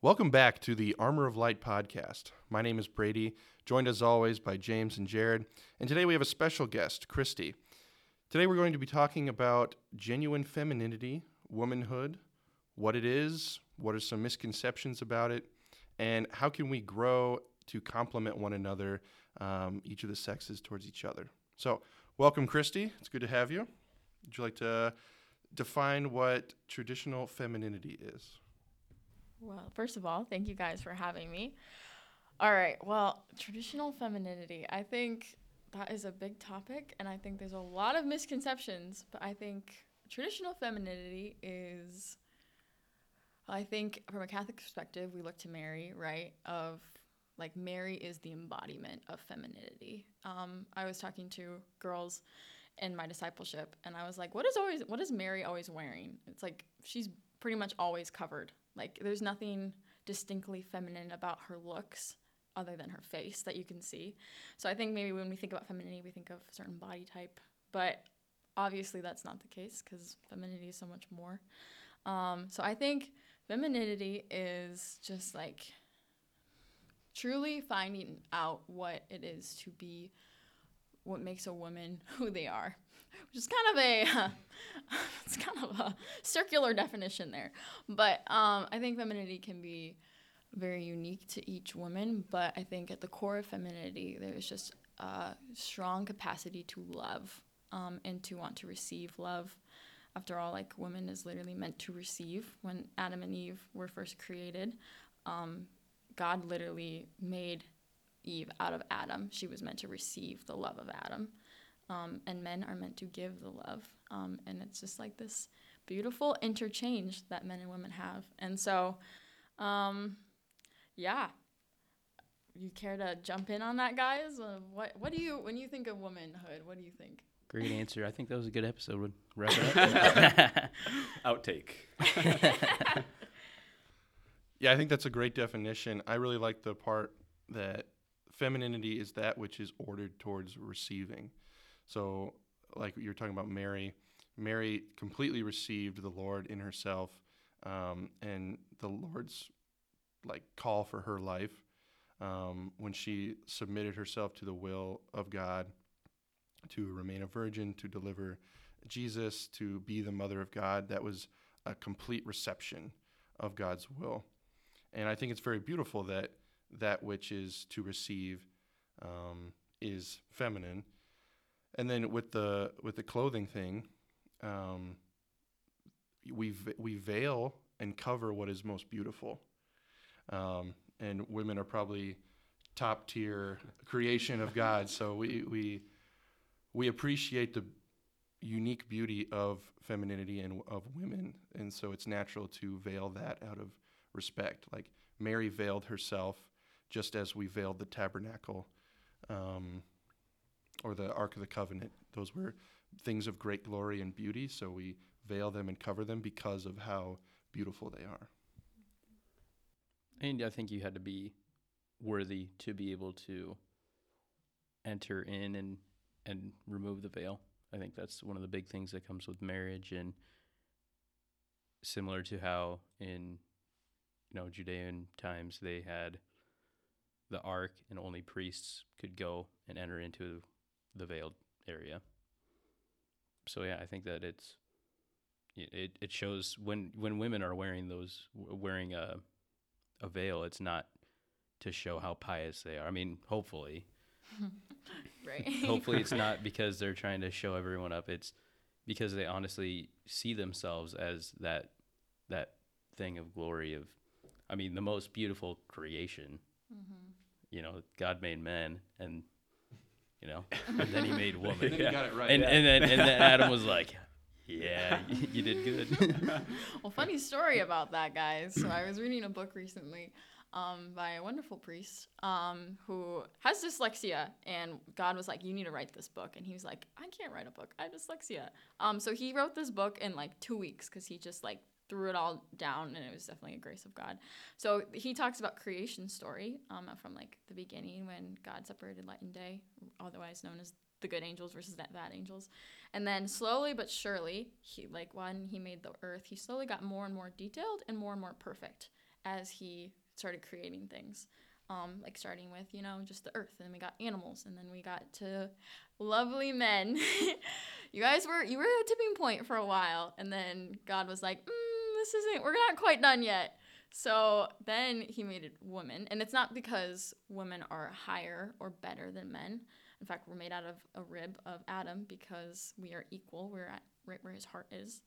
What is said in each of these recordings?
Welcome back to the Armor of Light podcast. My name is Brady, joined as always by James and Jared, and today we have a special guest, Christi. Today we're going to be talking about genuine femininity, womanhood, what it is, what are some misconceptions about it, and how can we grow to complement one another, um, each of the sexes towards each other. So, welcome, Christi. It's good to have you. Would you like to define what traditional femininity is? Well, first of all, thank you guys for having me. All right. Well, traditional femininity. I think that is a big topic, and I think there's a lot of misconceptions. But I think traditional femininity is, I think, from a Catholic perspective, we look to Mary, right? Of like Mary is the embodiment of femininity. Um, I was talking to girls in my discipleship, and I was like, "What is always? What is Mary always wearing?" It's like she's pretty much always covered like there's nothing distinctly feminine about her looks other than her face that you can see. So I think maybe when we think about femininity, we think of a certain body type, but obviously that's not the case because femininity is so much more. Um, so I think femininity is just like truly finding out what it is to be what makes a woman who they are which is kind of a it's kind of a circular definition there. But um, I think femininity can be very unique to each woman. But I think at the core of femininity, there's just a strong capacity to love um, and to want to receive love. After all, like woman is literally meant to receive. When Adam and Eve were first created, um, God literally made Eve out of Adam. She was meant to receive the love of Adam um, and men are meant to give the love. Um, and it's just like this beautiful interchange that men and women have. And so, um, yeah. You care to jump in on that, guys? Uh, what What do you when you think of womanhood? What do you think? Great answer. I think that was a good episode. Would wrap it up. Outtake. yeah, I think that's a great definition. I really like the part that femininity is that which is ordered towards receiving. So, like you're talking about Mary, Mary completely received the Lord in herself, um, and the Lord's like call for her life um, when she submitted herself to the will of God to remain a virgin, to deliver Jesus, to be the mother of God. That was a complete reception of God's will. And I think it's very beautiful that that which is to receive um, is feminine and then with the with the clothing thing, um, we we veil and cover what is most beautiful, um, and women are probably top tier creation of God. So we we we appreciate the unique beauty of femininity and of women, and so it's natural to veil that out of respect. Like Mary veiled herself, just as we veiled the tabernacle. Um, or the Ark of the Covenant. Those were things of great glory and beauty, so we veil them and cover them because of how beautiful they are. And I think you had to be worthy to be able to enter in and and remove the veil. I think that's one of the big things that comes with marriage and similar to how in you know Judean times they had the ark and only priests could go and enter into the veiled area. So yeah, I think that it's it it shows when when women are wearing those wearing a a veil, it's not to show how pious they are. I mean, hopefully. right. hopefully it's not because they're trying to show everyone up. It's because they honestly see themselves as that that thing of glory of I mean, the most beautiful creation. Mm-hmm. You know, God made men and you know. And then he made woman. and then yeah. got it right. And, yeah. and then and then Adam was like, "Yeah, you, you did good." well, funny story about that, guys. So I was reading a book recently. Um, by a wonderful priest um, who has dyslexia. And God was like, You need to write this book. And he was like, I can't write a book. I have dyslexia. Um, so he wrote this book in like two weeks because he just like threw it all down and it was definitely a grace of god so he talks about creation story um, from like the beginning when god separated light and day otherwise known as the good angels versus the bad angels and then slowly but surely he like when he made the earth he slowly got more and more detailed and more and more perfect as he started creating things. Um, like starting with, you know, just the earth, and then we got animals, and then we got to lovely men. you guys were you were at a tipping point for a while, and then God was like, mm, "This isn't. We're not quite done yet." So then He made it woman, and it's not because women are higher or better than men. In fact, we're made out of a rib of Adam because we are equal. We're at right where His heart is,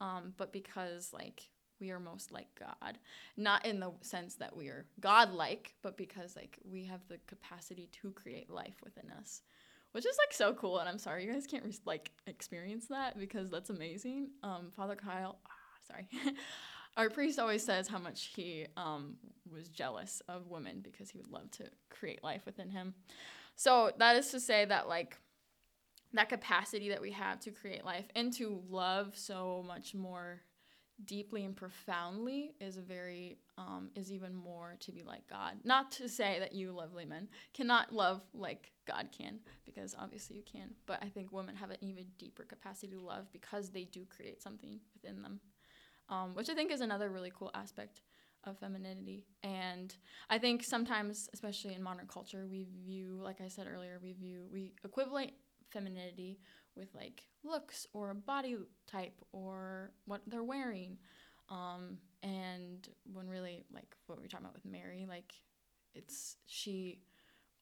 um, but because like we are most like God. Not in the sense that we are God-like, but because like we have the capacity to create life within us, which is like so cool. And I'm sorry you guys can't like experience that because that's amazing. Um, Father Kyle, sorry. Our priest always says how much he um, was jealous of women because he would love to create life within him. So that is to say that like that capacity that we have to create life and to love so much more deeply and profoundly is a very um, is even more to be like God. Not to say that you lovely men cannot love like God can, because obviously you can. But I think women have an even deeper capacity to love because they do create something within them, um, which I think is another really cool aspect of femininity. And I think sometimes, especially in modern culture, we view, like I said earlier, we view we equivalent femininity with like looks or body type or what they're wearing. Um, and when really like what we are talking about with Mary, like it's she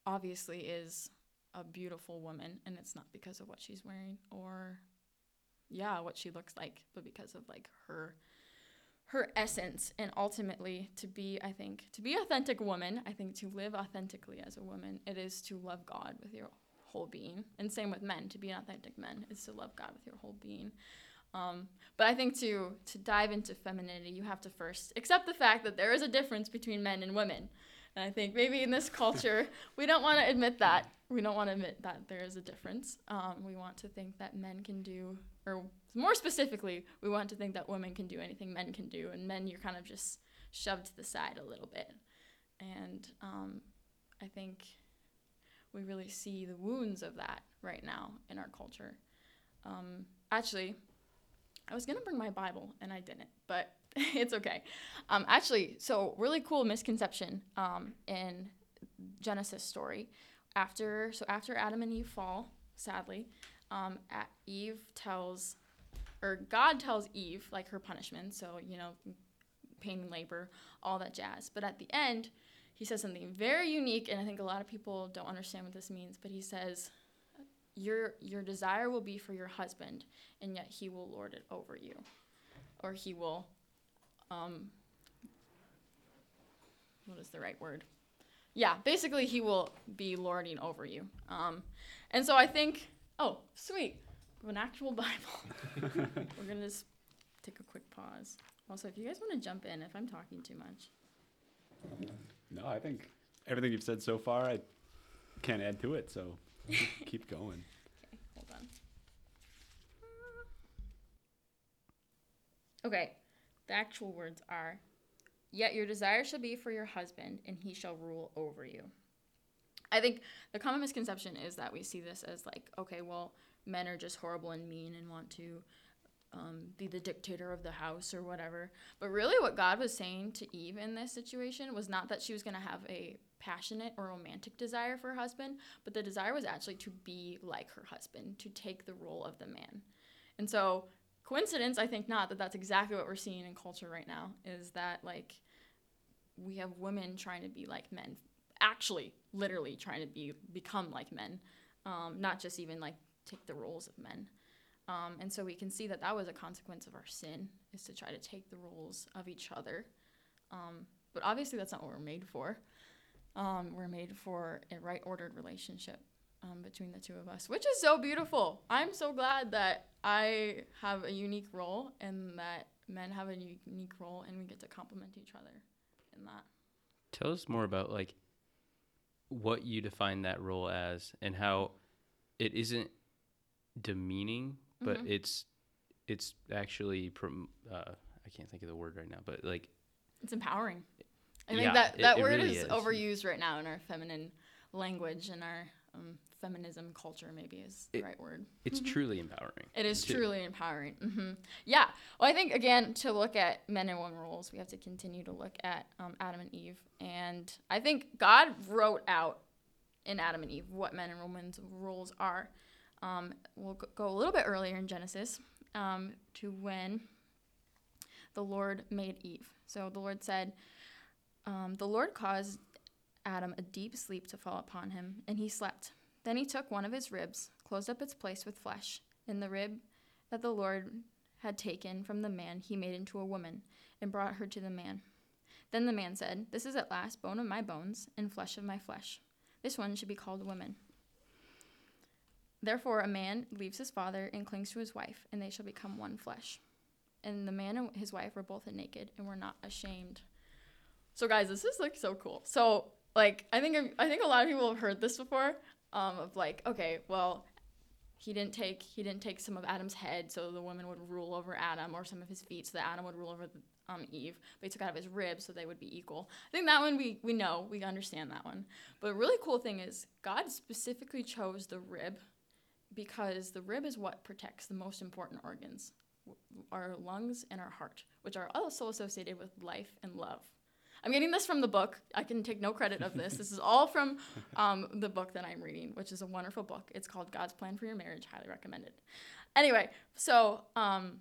obviously is a beautiful woman and it's not because of what she's wearing or yeah, what she looks like, but because of like her her essence and ultimately to be I think to be authentic woman, I think to live authentically as a woman, it is to love God with your whole being. And same with men. To be an authentic man is to love God with your whole being. Um, but I think to to dive into femininity, you have to first accept the fact that there is a difference between men and women. And I think maybe in this culture, we don't want to admit that. We don't want to admit that there is a difference. Um, we want to think that men can do, or more specifically, we want to think that women can do anything men can do, and men you're kind of just shoved to the side a little bit. And um, I think we really see the wounds of that right now in our culture. Um, actually, I was gonna bring my Bible and I didn't, but it's okay. Um, actually, so really cool misconception um, in Genesis story. After so after Adam and Eve fall, sadly, um, Eve tells, or God tells Eve like her punishment. So you know, pain and labor, all that jazz. But at the end, he says something very unique, and I think a lot of people don't understand what this means, but he says, your, your desire will be for your husband, and yet he will lord it over you. Or he will, um, what is the right word? Yeah, basically, he will be lording over you. Um, and so I think, oh, sweet, an actual Bible. We're going to just take a quick pause. Also, if you guys want to jump in, if I'm talking too much. No, I think everything you've said so far, I can't add to it. So keep going. Okay, hold on. Okay, the actual words are Yet your desire shall be for your husband, and he shall rule over you. I think the common misconception is that we see this as like, okay, well, men are just horrible and mean and want to um, be the dictator of the house or whatever. But really, what God was saying to Eve in this situation was not that she was going to have a passionate or romantic desire for her husband, but the desire was actually to be like her husband, to take the role of the man. And so, coincidence, I think not that that's exactly what we're seeing in culture right now is that like we have women trying to be like men, actually, literally trying to be become like men, um, not just even like take the roles of men. Um, and so we can see that that was a consequence of our sin, is to try to take the roles of each other. Um, but obviously, that's not what we're made for. Um, we're made for a right ordered relationship um, between the two of us, which is so beautiful. I'm so glad that I have a unique role and that men have a unique role and we get to complement each other in that. Tell us more about like what you define that role as and how it isn't demeaning but Mhm. it's it's actually prom- uh, I can't think of the word right now, but like It's empowering. I Yeah, think that it- that it word really is, is. overused right now in our feminine language and our um, feminism culture maybe is the It- right word. It's truly empowering. It is too. truly empowering. hmm Yeah. Well, I think again to look at men and women roles, we have to continue to look at um, Adam and Eve, and I think God wrote out in Adam and Eve what men and women's roles are. Um, we'll go a little bit earlier in Genesis um, to when the Lord made Eve. So the Lord said, um, "The Lord caused Adam a deep sleep to fall upon him, and he slept." Then he took one of his ribs, closed up its place with flesh, and the rib that the Lord had taken from the man he made into a woman, and brought her to the man. Then the man said, This is at last bone of my bones and flesh of my flesh. This one should be called woman. Therefore, a man leaves his father and clings to his wife, and they shall become one flesh. And the man and his wife were both naked and were not ashamed. So, guys, this is like so cool. So, like, I think I think a lot of people have heard this before. Um, of like, okay, well, he didn't take he didn't take some of Adam's head, so the woman would rule over Adam, or some of his feet, so that Adam would rule over um, Eve. But he took out of his ribs, so they would be equal. I think that one we we know we understand that one. But a really cool thing is God specifically chose the rib because the rib is what protects the most important organs, our lungs and our heart, which are also associated with life and love. I'm getting this from the book. I can take no credit of this. This is all from um, the book that I'm reading, which is a wonderful book. It's called God's Plan for Your Marriage. Highly recommended. Anyway, so um,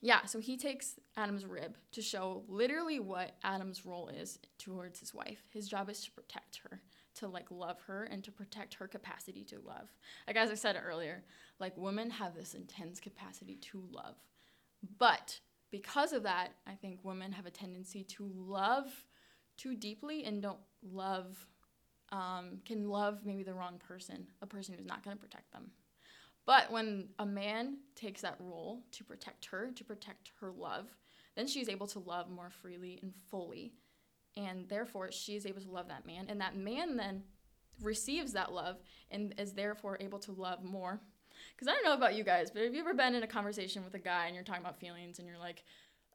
yeah, so he takes Adam's rib to show literally what Adam's role is towards his wife. His job is to protect her, to like love her, and to protect her capacity to love. Like as I said earlier, like women have this intense capacity to love, but because of that, I think women have a tendency to love too deeply and don't love, um, can love maybe the wrong person, a person who's not going to protect them. But when a man takes that role to protect her, to protect her love, then she's able to love more freely and fully. And therefore, she is able to love that man. And that man then receives that love and is therefore able to love more because I don't know about you guys, but have you ever been in a conversation with a guy and you're talking about feelings and you're like,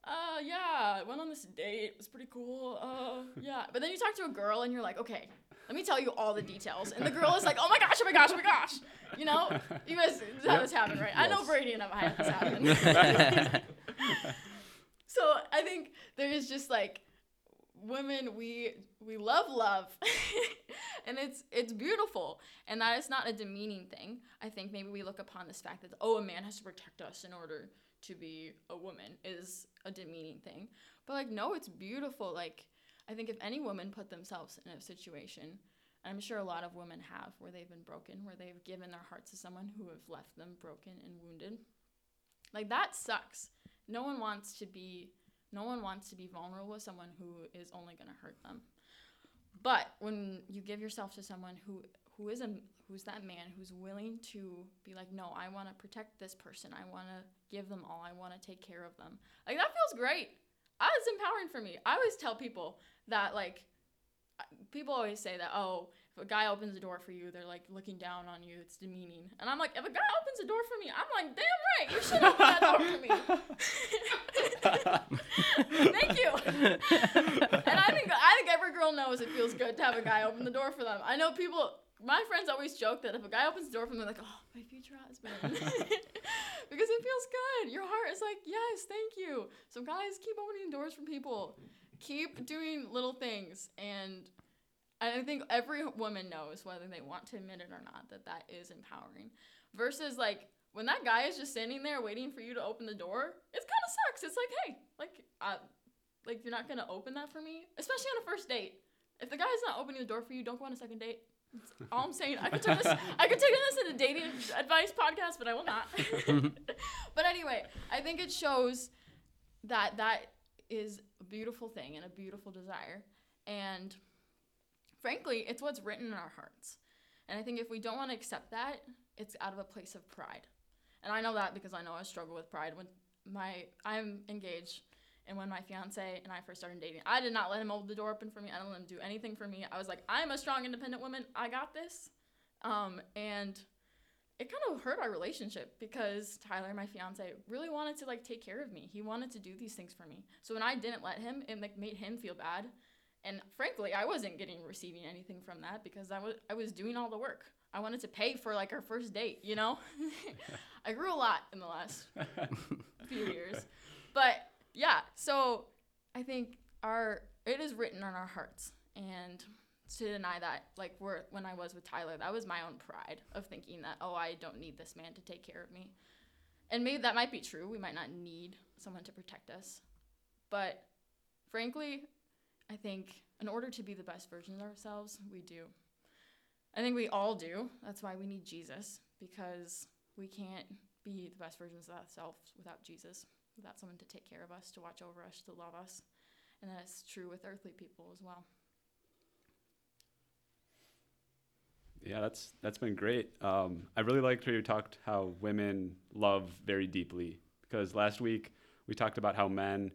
uh, yeah, I went on this date. It was pretty cool. Uh, yeah. But then you talk to a girl and you're like, okay, let me tell you all the details. And the girl is like, oh my gosh, oh my gosh, oh my gosh. You know? You guys have Yep. this happen, right? I know Brady and I've had this happen. so I think there is just like women we we love love. And it's it's beautiful. And that is not a demeaning thing. I think maybe we look upon this fact that oh a man has to protect us in order to be a woman is a demeaning thing. But like no it's beautiful. Like i think if any woman put themselves in a situation and i'm sure a lot of women have where they've been broken where they've given their hearts to someone who have left them broken and wounded like that sucks. No one wants to be no one wants to be vulnerable with someone who is only going to hurt them. But when you give yourself to someone who who is a who's that man who's willing to be like, no, I want to protect this person. I want to give them all. I want to take care of them. Like that feels great. That is empowering for me. I always tell people that like people always say that oh a guy opens a door for you they're like looking down on you it's demeaning and i'm like if a guy opens a door for me i'm like damn right you should open that door for me Thank you. and I think I think every girl knows it feels good to have a guy open the door for them. I know people. My friends always joke that if a guy opens the door for them, they're like, "Oh, my future husband," because it feels good. Your heart is like, "Yes, thank you." So guys, keep opening doors for people. Keep doing little things, and I think every woman knows whether they want to admit it or not that that is empowering. Versus like when that guy is just standing there waiting for you to open the door, it kind of sucks. It's like, hey, like, uh, like you're not gonna open that for me, especially on a first date. If the guy's not opening the door for you, don't go on a second date. That's all I'm saying. I could turn this. I could take this in a dating advice podcast, but I will not. but anyway, I think it shows that that is a beautiful thing and a beautiful desire, and frankly, it's what's written in our hearts. And I think if we don't want to accept that, it's out of a place of pride. And I know that because I know I struggle with pride. When my I'm engaged, and when my fiance and I first started dating, I did not let him hold the door open for me. I didn't let him do anything for me. I was like, I'm a strong, independent woman. I got this. Um, and it kind of hurt our relationship because Tyler, my fiance, really wanted to like take care of me. He wanted to do these things for me. So when I didn't let him, it like made him feel bad, And frankly, I wasn't getting receiving anything from that because I was I was doing all the work. I wanted to pay for like our first date, you know? I grew a lot in the last few years. But yeah, so I think our it is written on our hearts and to deny that like we're, when I was with Tyler, that was my own pride of thinking that oh, I don't need this man to take care of me. And maybe that might be true. We might not need someone to protect us. But frankly, I think in order to be the best version of ourselves, we do. I think we all do. That's why we need Jesus because we can't be the best versions of ourselves without Jesus, without someone to take care of us, to watch over us, to love us. And that's true with earthly people as well. Yeah, that's that's been great. Um, I really liked how you talked how women love very deeply because last week we talked about how men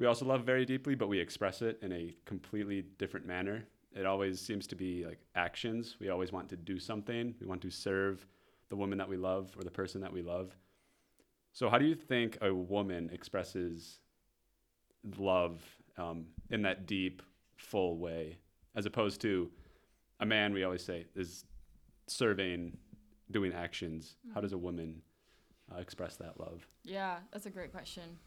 we also love very deeply, but we express it in a completely different manner. It always seems to be like actions. We always want to do something. We want to serve the woman that we love or the person that we love. So, how do you think a woman expresses love um, in that deep, full way, as opposed to a man? We always say is serving, doing actions. How does a woman uh, express that love? Yeah, that's a great question.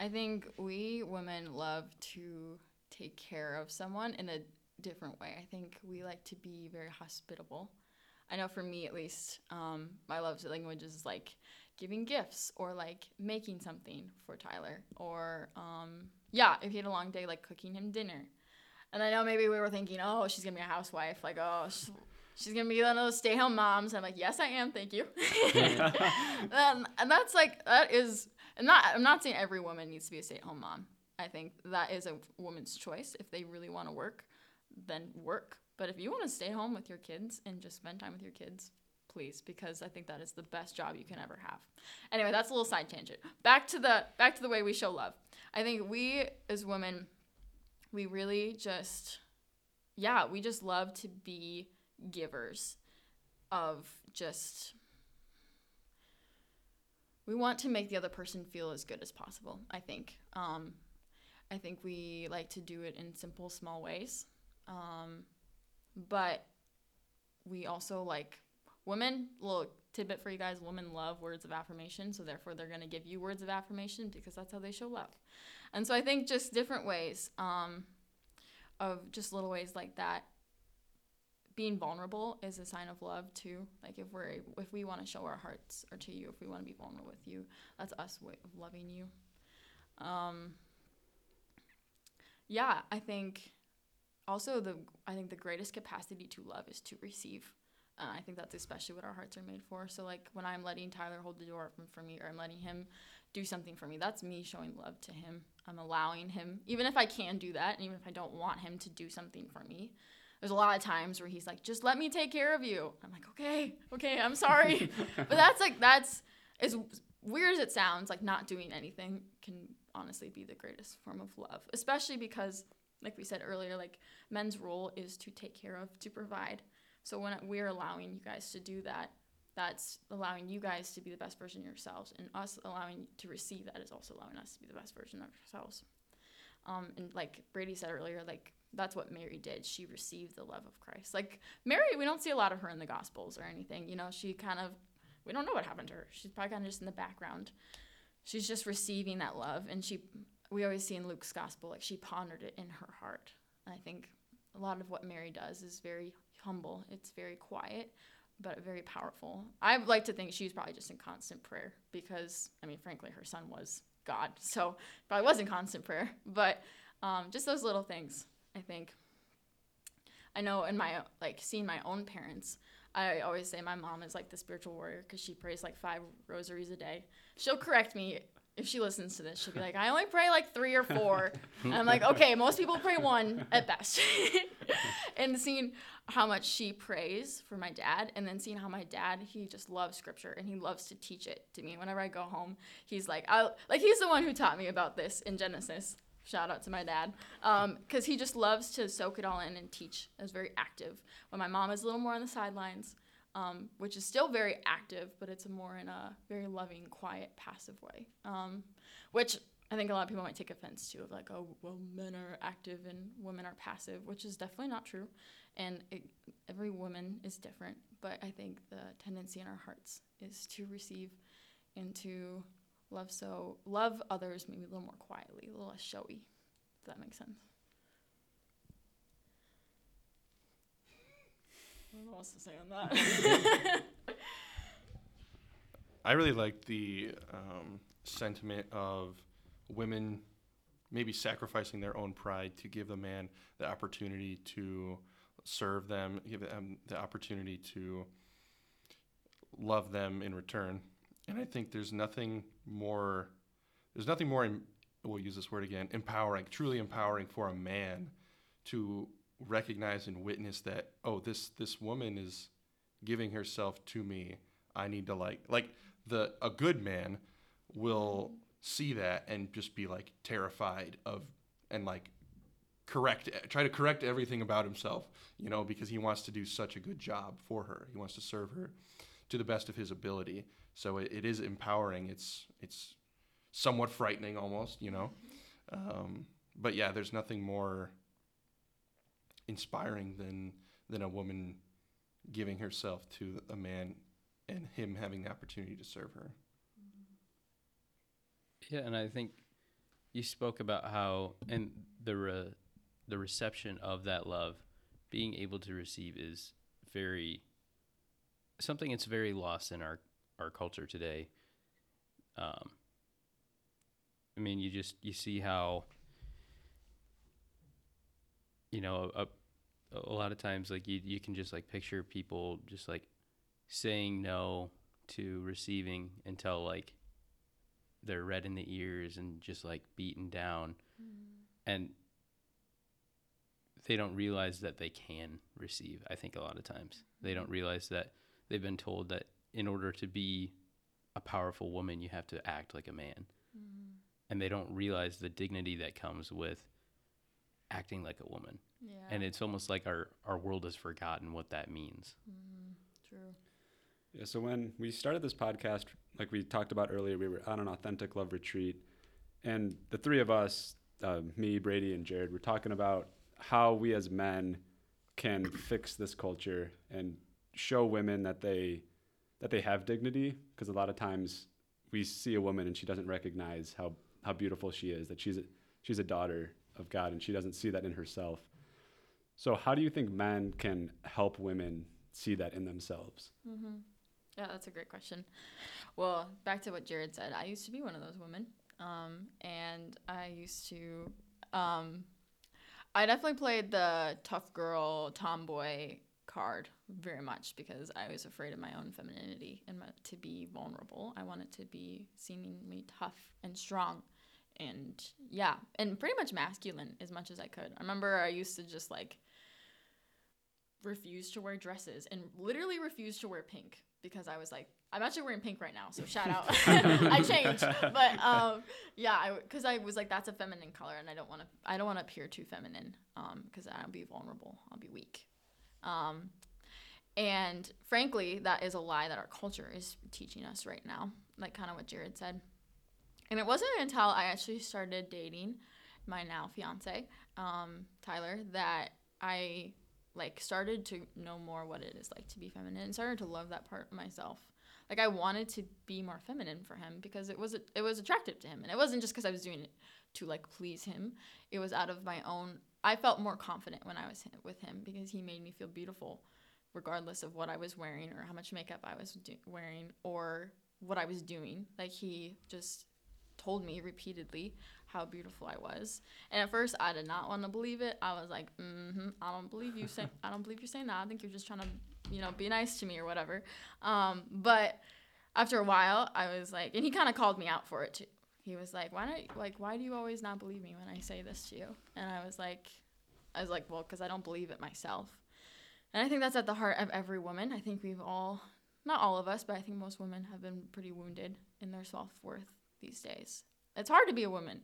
I think we women love to take care of someone in a different way. I think we like to be very hospitable. I know for me at least, um, my love language is like giving gifts or like making something for Tyler or um, yeah, if he had a long day, like cooking him dinner. And I know maybe we were thinking, oh, she's gonna be a housewife, like oh, she's, she's gonna be one of those stay-home moms. I'm like, yes, I am, thank you. and, and that's like that is I'm not I'm not saying every woman needs to be a stay-at-home mom. I think that is a woman's choice. If they really want to work, then work. But if you want to stay home with your kids and just spend time with your kids, please, because I think that is the best job you can ever have. Anyway, that's a little side tangent. Back to the back to the way we show love. I think we as women, we really just yeah, we just love to be givers of just we want to make the other person feel as good as possible i think. Um, i think we like to do it in simple small ways. Um, but we also like women little tidbit for you guys women love words of affirmation so therefore they're going to give you words of affirmation because that's how they show love. And so i think just different ways um, of just little ways like that being vulnerable is a sign of love too. Like if we're if we want to show our hearts or to you, if we want to be vulnerable with you, that's us way of loving you. Um, yeah, I think also the I think the greatest capacity to love is to receive. Uh, I think that's especially what our hearts are made for. So like when I'm letting Tyler hold the door open for me, or I'm letting him do something for me, that's me showing love to him. I'm allowing him, even if I can do that, and even if I don't want him to do something for me, there's a lot of times where he's like, just let me take care of you. I'm like, okay, okay, I'm sorry. but that's like, that's as weird as it sounds, like not doing anything can honestly be the greatest form of love, especially because, like we said earlier, like men's role is to take care of, to provide. So when we're allowing you guys to do that, that's allowing you guys to be the best version of yourselves, and us allowing to receive that is also allowing us to be the best version of ourselves. Um, and like Brady said earlier, like that's what Mary did. She received the love of Christ. Like Mary, we don't see a lot of her in the Gospels or anything. You know, she kind of, we don't know what happened to her. She's probably kind of just in the background. She's just receiving that love. And she, we always see in Luke's Gospel, like she pondered it in her heart. And I think a lot of what Mary does is very humble, it's very quiet, but very powerful. I like to think she was probably just in constant prayer because, I mean, frankly, her son was God. So probably was in constant prayer. But um, just those little things I think. I know in my like seeing my own parents, I always say my mom is like the spiritual warrior because she prays like five rosaries a day. She'll correct me if she listens to this. She'll be like, I only pray like three or four. and I'm like, okay, most people pray one at best. and seeing how much she prays for my dad, and then seeing how my dad he just loves scripture and he loves to teach it to me. Whenever I go home, he's like, I like he's the one who taught me about this in Genesis. Shout out to my dad. Because um, he just loves to soak it all in and teach. Is very active. When my mom is a little more on the sidelines, um, which is still very active, but it's more in a very loving, quiet, passive way. Um, which I think a lot of people might take offense to of like, oh, well, men are active and women are passive, which is definitely not true. And it, every woman is different, but I think the tendency in our hearts is to receive and to love so love others maybe a little more quietly, a little less showy. If that makes sense. I don't know what else to say on that. I really like the um, sentiment of women maybe sacrificing their own pride to give the man the opportunity to serve them, give them the opportunity to love them in return. And I think there's nothing more, there's nothing more, we'll use this word again, empowering, truly empowering for a man to recognize and witness that, oh, this this woman is giving herself to me. I need to like, like the a good man will see that and just be like terrified of and like correct try to correct everything about himself you know because he wants to do such a good job for her he wants to serve her to the best of his ability so it, it is empowering. It's it's somewhat frightening almost you know? Um, but yeah there's nothing more inspiring than than a woman giving herself to a man and him having the opportunity to serve her. Yeah, and I think you spoke about how and the re- the reception of that love, being able to receive is very something that's very lost in our our culture today. Um, I mean, you just you see how you know a a lot of times like you you can just like picture people just like saying no to receiving until like they're red in the ears and just like beaten down. And they don't realize that they can receive i think a lot of times. They don't realize that they've been told that in order to be a powerful woman you have to act like a man. And they don't realize the dignity that comes with acting like a woman. Yeah. and it's almost like our our world has forgotten what that means. True. Yeah, so when we started this podcast, like we talked about earlier, we were on an authentic love retreat, and the three of us, uh, me, Brady, and Jared, were talking about how we as men can fix this culture and show women that they that they have dignity. Because a lot of times we see a woman and she doesn't recognize how how beautiful she is, that she's a, she's a daughter of God, and she doesn't see that in herself. So, how do you think men can help women see that in themselves? Mm-hmm. Yeah, that's a great question. Well, back to what Jared said, I used to be one of those women, um, and I used to. Um, I definitely played the tough girl, tomboy card very much because I was afraid of my own femininity and my, to be vulnerable. I wanted to be seemingly tough and strong, and yeah, and pretty much masculine as much as I could. I remember I used to just like refuse to wear dresses and literally refuse to wear pink because I was like, I'm actually wearing pink right now, so shout out. I changed, but um, yeah, because I was like, that's a feminine color, and I don't want to, I don't want to appear too feminine, um, because I'll be vulnerable, I'll be weak, um, and frankly, that is a lie that our culture is teaching us right now, like kind of what Jared said, and it wasn't until I actually started dating my now fiance, um, Tyler, that I like started to know more what it is like to be feminine and started to love that part of myself. Like i wanted to be more feminine for him because it was it was attractive to him. And it wasn't just because i was doing it to like please him. It was out of my own i felt more confident when i was with him because he made me feel beautiful regardless of what i was wearing or how much makeup i was do- wearing or what i was doing like he just told me repeatedly how beautiful I was. And at first, I did not want to believe it. I was like, mm-hmm, I don't believe you say, I don't believe you're saying that. I think you're just trying to, you know, be nice to me or whatever. Um, but after a while, I was like, and he kind of called me out for it too. He was like, why don't, like, why do you always not believe me when I say this to you? And I was like, I was like, well, because I don't believe it myself. And I think that's at the heart of every woman. I think we've all, not all of us, but I think most women have been pretty wounded in their self worth these days. It's hard to be a woman,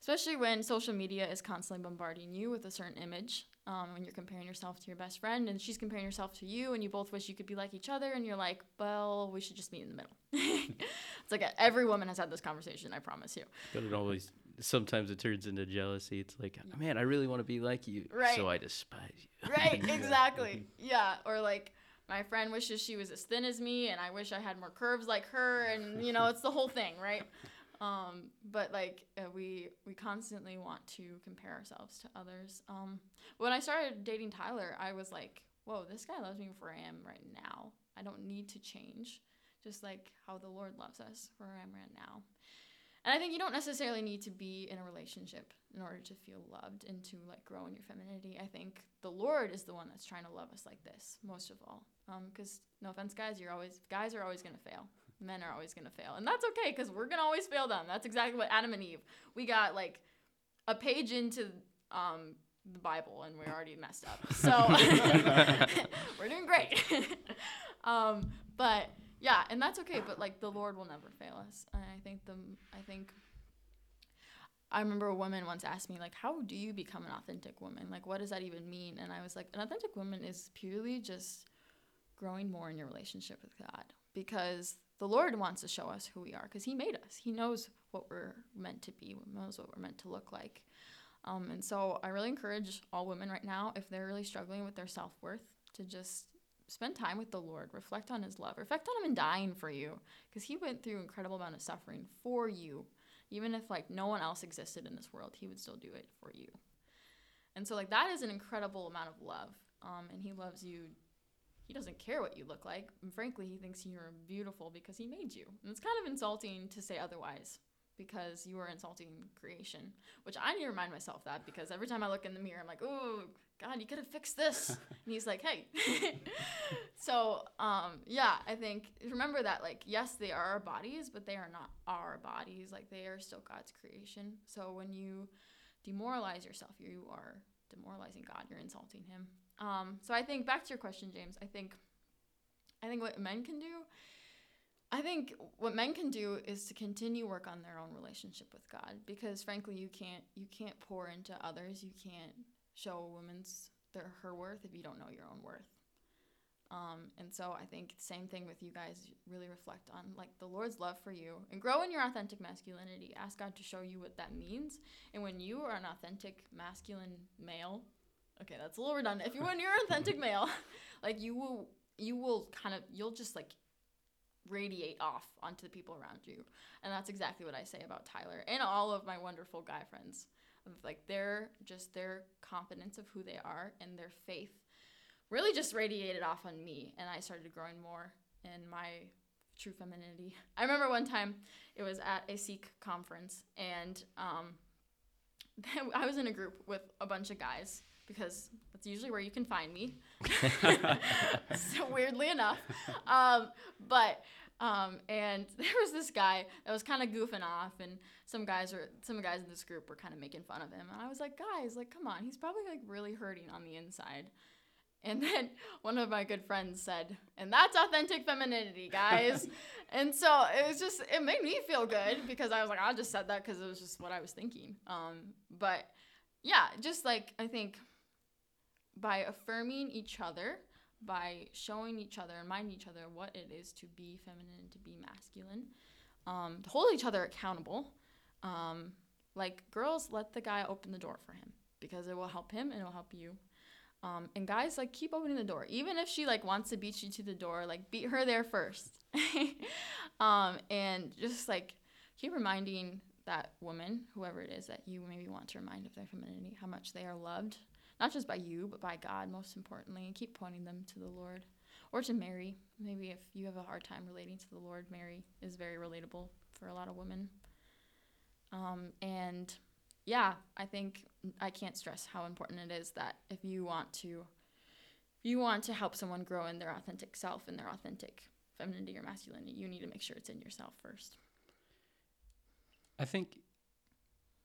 especially when social media is constantly bombarding you with a certain image. Um, when you're comparing yourself to your best friend and she's comparing herself to you, and you both wish you could be like each other, and you're like, well, we should just meet in the middle. it's like a, every woman has had this conversation. I promise you. but it always sometimes it turns into jealousy. It's like, man, I really want to be like you, Right. so I despise you. right exactly. Yeah or like my friend wishes she was as thin as me and i wish i had more curves like her and you know it's the whole thing right? Um, but like uh, we we constantly want to compare ourselves to others. Um, when i started dating tyler i was like whoa this guy loves me for i am right now. I don't need to change just like how the lord loves us where i am right now and I think you don't necessarily need to be in a relationship in order to feel loved and to like grow in your femininity. I think the Lord is the one that's trying to love us like this most of all. Because no offense, guys, you're always guys are always gonna fail. Men are always gonna fail, and that's okay because we're gonna always fail them. That's exactly what Adam and Eve. We got like a page into um, the Bible and we're already messed up. So we're doing great. um, but yeah, and that's okay. But like the Lord will never fail us. And I think the I think I remember a woman once asked me like, "How do you become an authentic woman? Like, what does that even mean?" And I was like, "An authentic woman is purely just growing more in your relationship with God because the Lord wants to show us who we are because He made us. He knows what we're meant to be. He knows what we're meant to look like." Um, and so I really encourage all women right now, if they're really struggling with their self worth, to just spend time with the Lord, reflect on His love, reflect on Him dying for you, because He went through incredible amount of suffering for you. Even if like no one else existed in this world, He would still do it for you. And so like that is an incredible amount of love, um, and He loves you. He doesn't care what you look like, and frankly, He thinks you're beautiful because He made you. And it's kind of insulting to say otherwise because you are insulting creation, which I need to remind myself that because every time I look in the mirror, I'm like, oh, God, you could have fixed this. and he's like, hey. so, um, yeah, I think remember that, like, yes, they are our bodies, but they are not our bodies. Like, they are still God's creation. So when you demoralize yourself, you are demoralizing God. You're insulting Him. Um, so I think back to your question, James. I think, I think what men can do I think what men can do is to continue work on their own relationship with God because frankly you can't you can't pour into others. You can't show a woman's their her worth if you don't know your own worth. Um, and so I think same thing with you guys really reflect on like the Lord's love for you and grow in your authentic masculinity. Ask God to show you what that means. And when you are an authentic masculine male okay that's a little redundant. If you when you're an authentic male like you will you will kind of you'll just like radiate off onto the people around you. And that's exactly what I say about Tyler and all of my wonderful guy friends. Like their just their confidence of who they are and their faith really just radiated off on me and I started growing more in my true femininity. I remember one time it was at a SEEK conference and um I was in a group with a bunch of guys because that's usually where you can find me. so weirdly enough, um, but um, and there was this guy that was kind of goofing off, and some guys were some guys in this group were kind of making fun of him, and I was like, guys, like, come on, he's probably like really hurting on the inside. And then one of my good friends said, and that's authentic femininity, guys. and so it was just, it made me feel good because I was like, I just said that because it was just what I was thinking. Um, but yeah, just like, I think by affirming each other, by showing each other reminding each other what it is to be feminine and to be masculine, um, to hold each other accountable. Um, like, girls, let the guy open the door for him because it will help him and it will help you. Um, and guys, like, keep opening the door. Even if she, like, wants to beat you to the door, like, beat her there first. um, and just, like, keep reminding that woman, whoever it is that you maybe want to remind of their femininity, how much they are loved, not just by you, but by God, most importantly. And keep pointing them to the Lord or to Mary. Maybe if you have a hard time relating to the Lord, Mary is very relatable for a lot of women. Um, and yeah, I think I can't stress how important it is that if you want to you want to help someone grow in their authentic self and their authentic femininity or masculinity, you need to make sure it's in yourself first. I think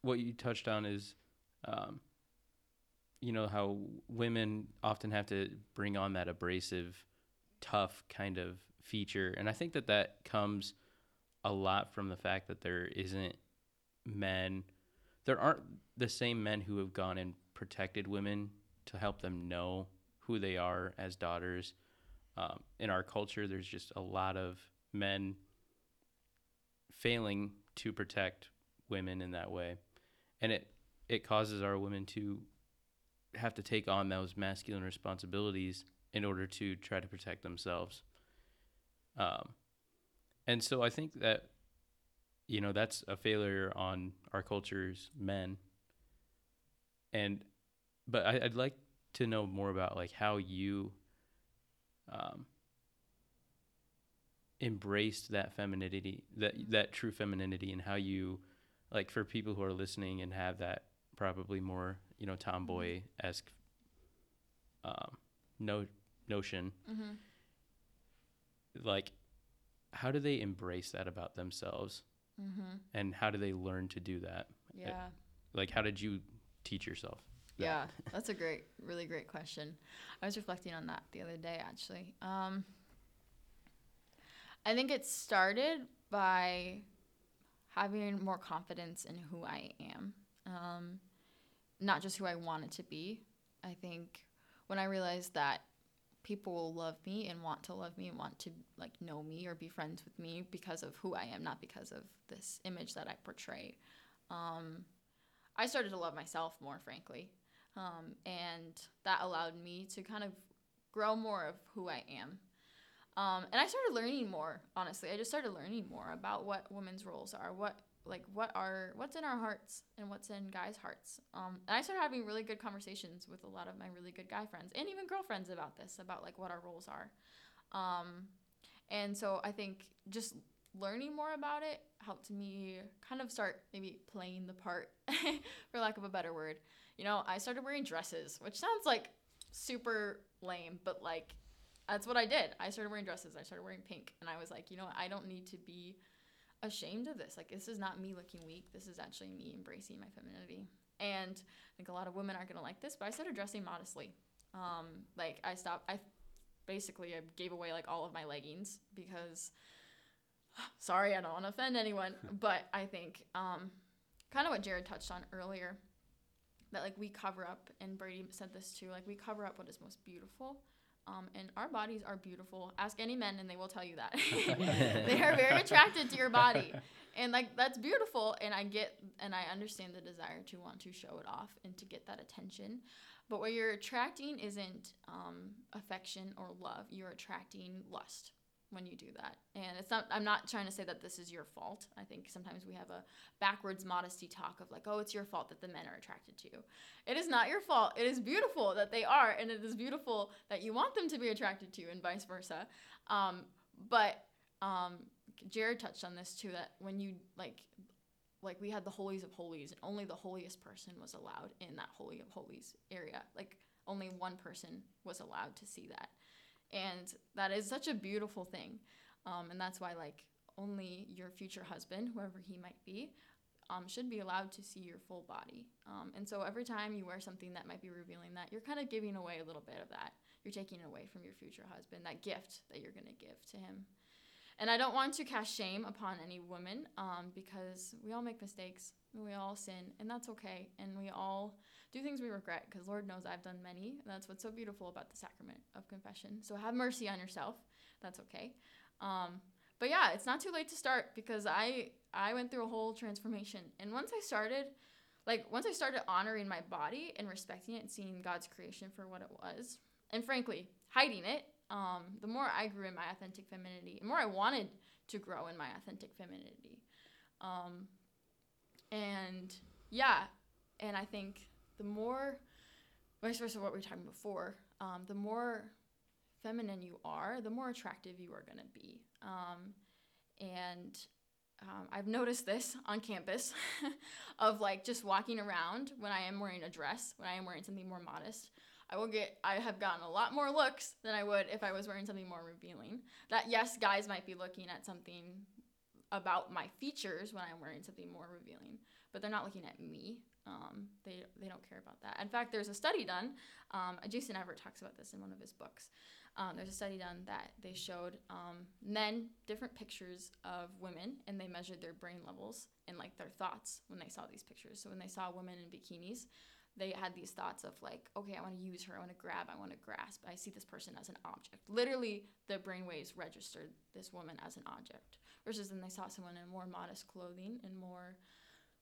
what you touched on is, um, you know, how women often have to bring on that abrasive, tough kind of feature. And I think that that comes a lot from the fact that there isn't men, there aren't the same men who have gone and protected women to help them know who they are as daughters. Um, in our culture, there's just a lot of men failing to protect women in that way. and it it causes our women to have to take on those masculine responsibilities in order to try to protect themselves. Um, and so I think that you know that's a failure on our culture's men. And but I, I'd like to know more about like how you um, embraced that femininity that that true femininity and how you like for people who are listening and have that probably more you know tomboy esque um, no notion Mm-hmm. like how do they embrace that about themselves Mm-hmm. and how do they learn to do that Yeah. like how did you teach yourself that? Yeah, that's a great, really great question. I was reflecting on that the other day, actually. Um, I think it started by having more confidence in who I am, um, not just who I wanted to be. I think when I realized that people will love me and want to love me and want to like know me or be friends with me because of who I am, not because of this image that I portray. Um, I started to love myself more, frankly. Um, and that allowed me to kind of grow more of who I am. Um, and I started learning more, honestly. I just started learning more about what women's roles are, what like what are what's in our hearts and what's in guys' hearts. Um, and I started having really good conversations with a lot of my really good guy friends and even girlfriends about this, about like what our roles are. Um, and so I think just learning more about it helped me kind of start maybe playing the part, for lack of a better word. You know, I started wearing dresses, which sounds like super lame, but like that's what I did. I started wearing dresses. I started wearing pink, and I was like, you know? I don't need to be ashamed of this. Like, this is not me looking weak. This is actually me embracing my femininity. And I think a lot of women aren't gonna like this, but I started dressing modestly. Um, like I stopped. I basically I gave away like all of my leggings because. Sorry, I don't want to offend anyone, but I think um, kind of what Jared touched on earlier that like we cover up and brady said this too like we cover up what is most beautiful um, and our bodies are beautiful. Ask any men and they will tell you that. They are very attracted to your body. And like that's beautiful. And i get and i understand the desire to want to show it off and to get that attention. But what you're attracting isn't um, affection or love. You're attracting lust when you do that. And it's not i'm not trying to say that this is your fault. I think sometimes we have a backwards modesty talk of like oh it's your fault that the men are attracted to you. It is not your fault. It is beautiful that they are and it is beautiful that you want them to be attracted to you and vice versa. Um, but um, jared touched on this too that when you like like we had the holies of holies and only the holiest person was allowed in that holy of holies area. Like only one person was allowed to see that and that is such a beautiful thing. Um, and that's why like only your future husband whoever he might be um, should be allowed to see your full body. Um, and so every time you wear something that might be revealing that you're kind of giving away a little bit of that. You're taking away from your future husband that gift that you're going to give to him. And i don't want to cast shame upon any woman um, because we all make mistakes we all sin and that's okay and we all do things we regret because lord knows i've done many and that's what's so beautiful about the sacrament of confession. So have mercy on yourself. That's okay. Um, but yeah it's not too late to start because i i went through a whole transformation. And once i started like once i started honoring my body and respecting it and seeing god's creation for what it was and frankly hiding it um, the more i grew in my authentic femininity the more i wanted to grow in my authentic femininity. Um, and yeah and i think the more vice versa what we were talking before um, the more feminine you are the more attractive you are going to be um, and um, I've noticed this on campus of like just walking around when I am wearing a dress, when I am wearing something more modest. I will get, I have gotten a lot more looks than I would if I was wearing something more revealing. That, yes, guys might be looking at something about my features when I'm wearing something more revealing, but they're not looking at me. Um, they, they don't care about that. In fact, there's a study done. Um, Jason Evert talks about this in one of his books. Um, there's a study done that they showed um, men different pictures of women and they measured their brain levels and like their thoughts when they saw these pictures. So when they saw women in bikinis, they had these thoughts of like, okay, I want to use her, I want to grab, I want to grasp. I see this person as an object. Literally, the brainwaves registered this woman as an object. Versus then they saw someone in more modest clothing and more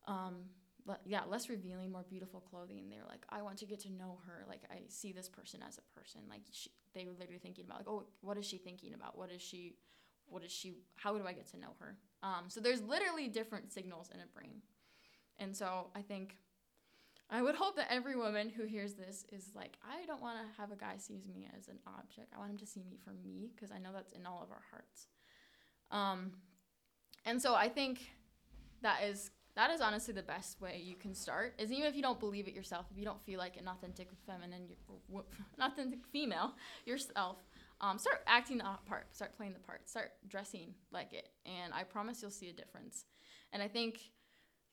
um, le- yeah, less revealing, more beautiful clothing. They're like, I want to get to know her. Like, I see this person as a person. Like, she, they were literally thinking about, like, oh, what is she thinking about? What is she, what is she, how do I get to know her? Um, so there's literally different signals in a brain. And so I think, I would hope that every woman who hears this is like, I don't want to have a guy sees me as an object. I want him to see me for me because I know that's in all of our hearts. Um, and so I think that is that is honestly the best way you can start is even if you don't believe it yourself if you don't feel like an authentic feminine an authentic female yourself um, start acting the part start playing the part start dressing like it and i promise you'll see a difference. And i think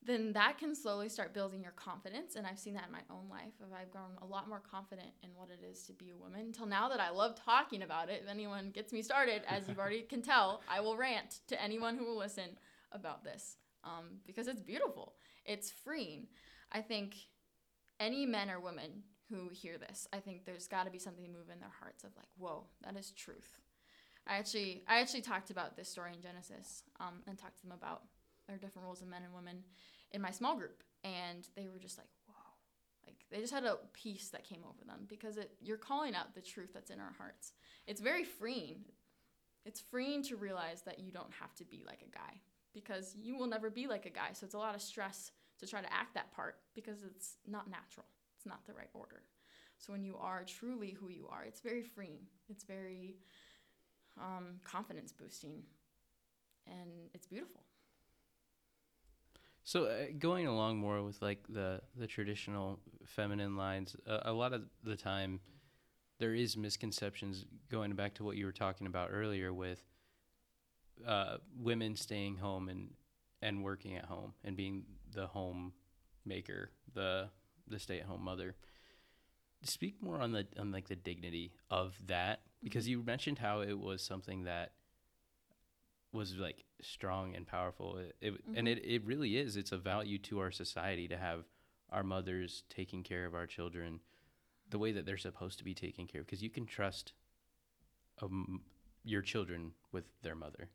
then that can slowly start building your confidence and i've seen that in my own life i've grown a lot more confident in what it is to be a woman until now that i love talking about it if anyone gets me started as you've already can tell i will rant to anyone who will listen about this um, because it's beautiful. It's freeing. I think any men or women who hear this, I think there's got to be something move in their hearts of like, whoa, that is truth. I actually, I actually talked about this story in Genesis um, and talked to them about their different roles of men and women in my small group, and they were just like, whoa, like they just had a peace that came over them because it, you're calling out the truth that's in our hearts. It's very freeing. It's freeing to realize that you don't have to be like a guy because you will never be like a guy. So it's a lot of stress to try to act that part because it's not natural. It's not the right order. So when you are truly who you are, it's very freeing. It's very um, confidence boosting, and it's beautiful. So uh, going along more with like the the traditional feminine lines, uh, a lot of the time there is misconceptions going back to what you were talking about earlier with uh, women staying home and and working at home and being the home maker, the the stay at home mother. Speak more on the on like the dignity of that because Mm-hmm. you mentioned how it was something that was like strong and powerful. It, it and Mhm. it, it really is. It's a value to our society to have our mothers taking care of our children the way that they're supposed to be taken care of because you can trust um, your children with their mother.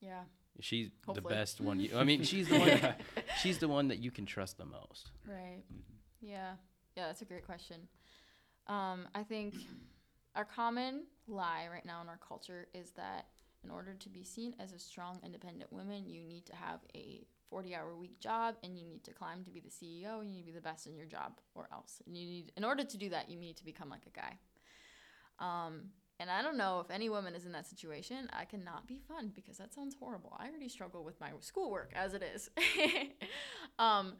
Yeah. She's Hopefully. the best one. You, I mean, she's the one. she's the one that you can trust the most. Right. Yeah. Yeah, that's a great question. Um, I think our common lie right now in our culture is that in order to be seen as a strong, independent woman, you need to have a 40 hour week job and you need to climb to be the CEO and you need to be the best in your job or else. And you need, in order to do that, you need to become like a guy. Um, and I don't know if any woman is in that situation. I cannot be fun because that sounds horrible. I already struggle with my schoolwork as it is. um,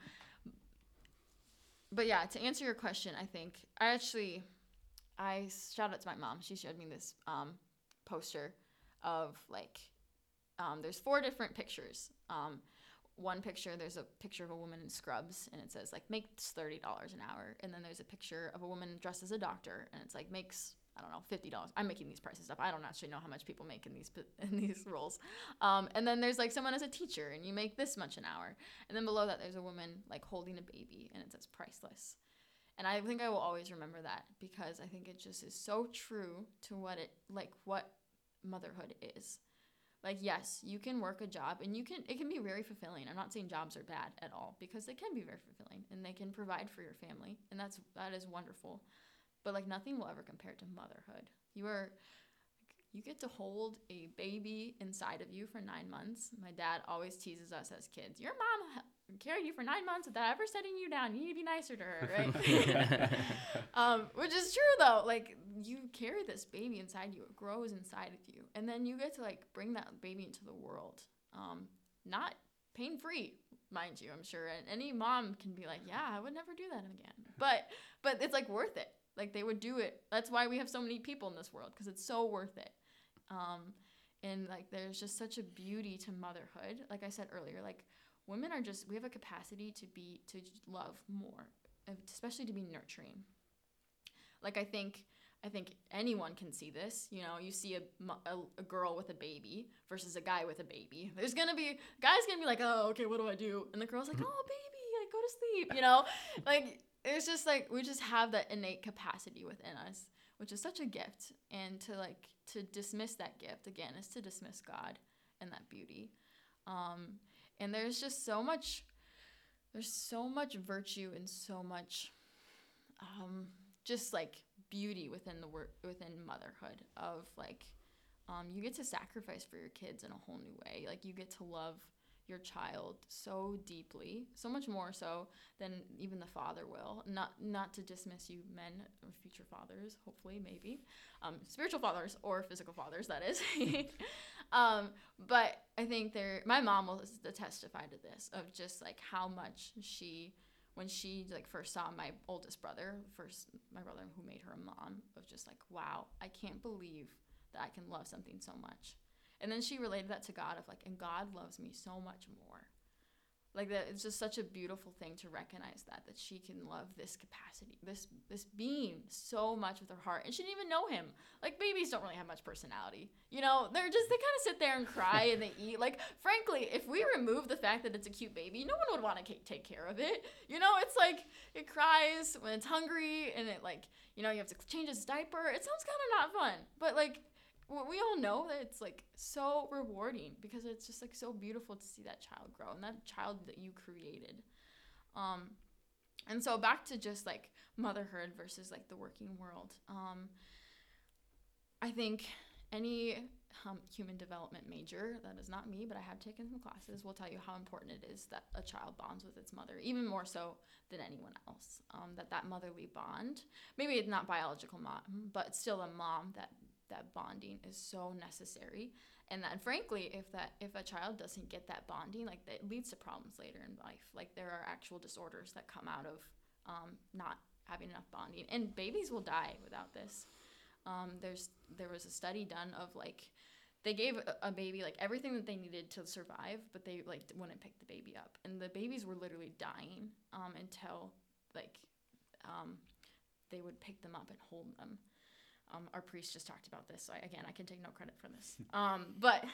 but yeah, to answer your question, I think I actually, I shout out to my mom. She showed me this um, poster of like, um, there's four different pictures. Um, one picture, there's a picture of a woman in scrubs, and it says like makes thirty dollars an hour. And then there's a picture of a woman dressed as a doctor, and it's like makes I don't know fifty dollars. I'm making these prices up. I don't actually know how much people make in these in these roles. Um, and then there's like someone as a teacher, and you make this much an hour. And then below that, there's a woman like holding a baby, and it says priceless. And I think I will always remember that because I think it just is so true to what it like what motherhood is. Like yes, you can work a job and you can it can be very fulfilling. I'm not saying jobs are bad at all because they can be very fulfilling and they can provide for your family and that's that is wonderful. But like nothing will ever compare to motherhood. You are you get to hold a baby inside of you for nine months. My dad always teases us as kids. Your mom carried you for nine months without ever setting you down. You need to be nicer to her, right? um, which is true though. Like you carry this baby inside you. It grows inside of you, and then you get to like bring that baby into the world. Um, not pain free, mind you. I'm sure, and any mom can be like, "Yeah, I would never do that again." But but it's like worth it. Like they would do it. That's why we have so many people in this world because it's so worth it. Um, and like there's just such a beauty to motherhood. Like I said earlier, like women are just we have a capacity to be to love more, especially to be nurturing. Like I think I think anyone can see this. You know, you see a, a, a girl with a baby versus a guy with a baby. There's gonna be guys gonna be like, oh, okay, what do I do? And the girl's like, oh, baby, like go to sleep. You know, like it's just like we just have that innate capacity within us, which is such a gift. And to like to dismiss that gift again is to dismiss God and that beauty. Um, and there's just so much there's so much virtue and so much um, just like beauty within the work within motherhood of like um, you get to sacrifice for your kids in a whole new way like you get to love your child so deeply so much more so than even the father will. Not not to dismiss you men or future fathers hopefully maybe. Um, spiritual fathers or physical fathers that is. Um, but i think there my mom will testify to this of just like how much she when she like first saw my oldest brother first my brother who made her a mom of just like wow i can't believe that i can love something so much and then she related that to God of like, and God loves me so much more. Like that it's just such a beautiful thing to recognize that that she can love this capacity, this this being so much with her heart. And she didn't even know him. Like babies don't really have much personality. You know, they're just they kind of sit there and cry and they eat. Like frankly, if we remove the fact that it's a cute baby, no one would want to take care of it. You know, it's like it cries when it's hungry and it like, you know, you have to change its diaper. It sounds kind of not fun. But like we all know that it's like so rewarding because it's just like so beautiful to see that child grow and that child that you created. Um and so back to just like motherhood versus like the working world. Um i think any um, human development major that is not me but i have taken some classes will tell you how important it is that a child bonds with its mother even more so than anyone else. Um, that that motherly bond maybe it's not biological mom but still a mom that that bonding is so necessary. And that frankly if that if a child doesn't get that bonding like that leads to problems later in life. Like there are actual disorders that come out of um, not having enough bonding. And babies will die without this. Um, there's there was a study done of like they gave a, baby like everything that they needed to survive but they like wouldn't pick the baby up. And the babies were literally dying um, until like um, they would pick them up and hold them um, our priest just talked about this, so I, again, I can take no credit for this. Um, but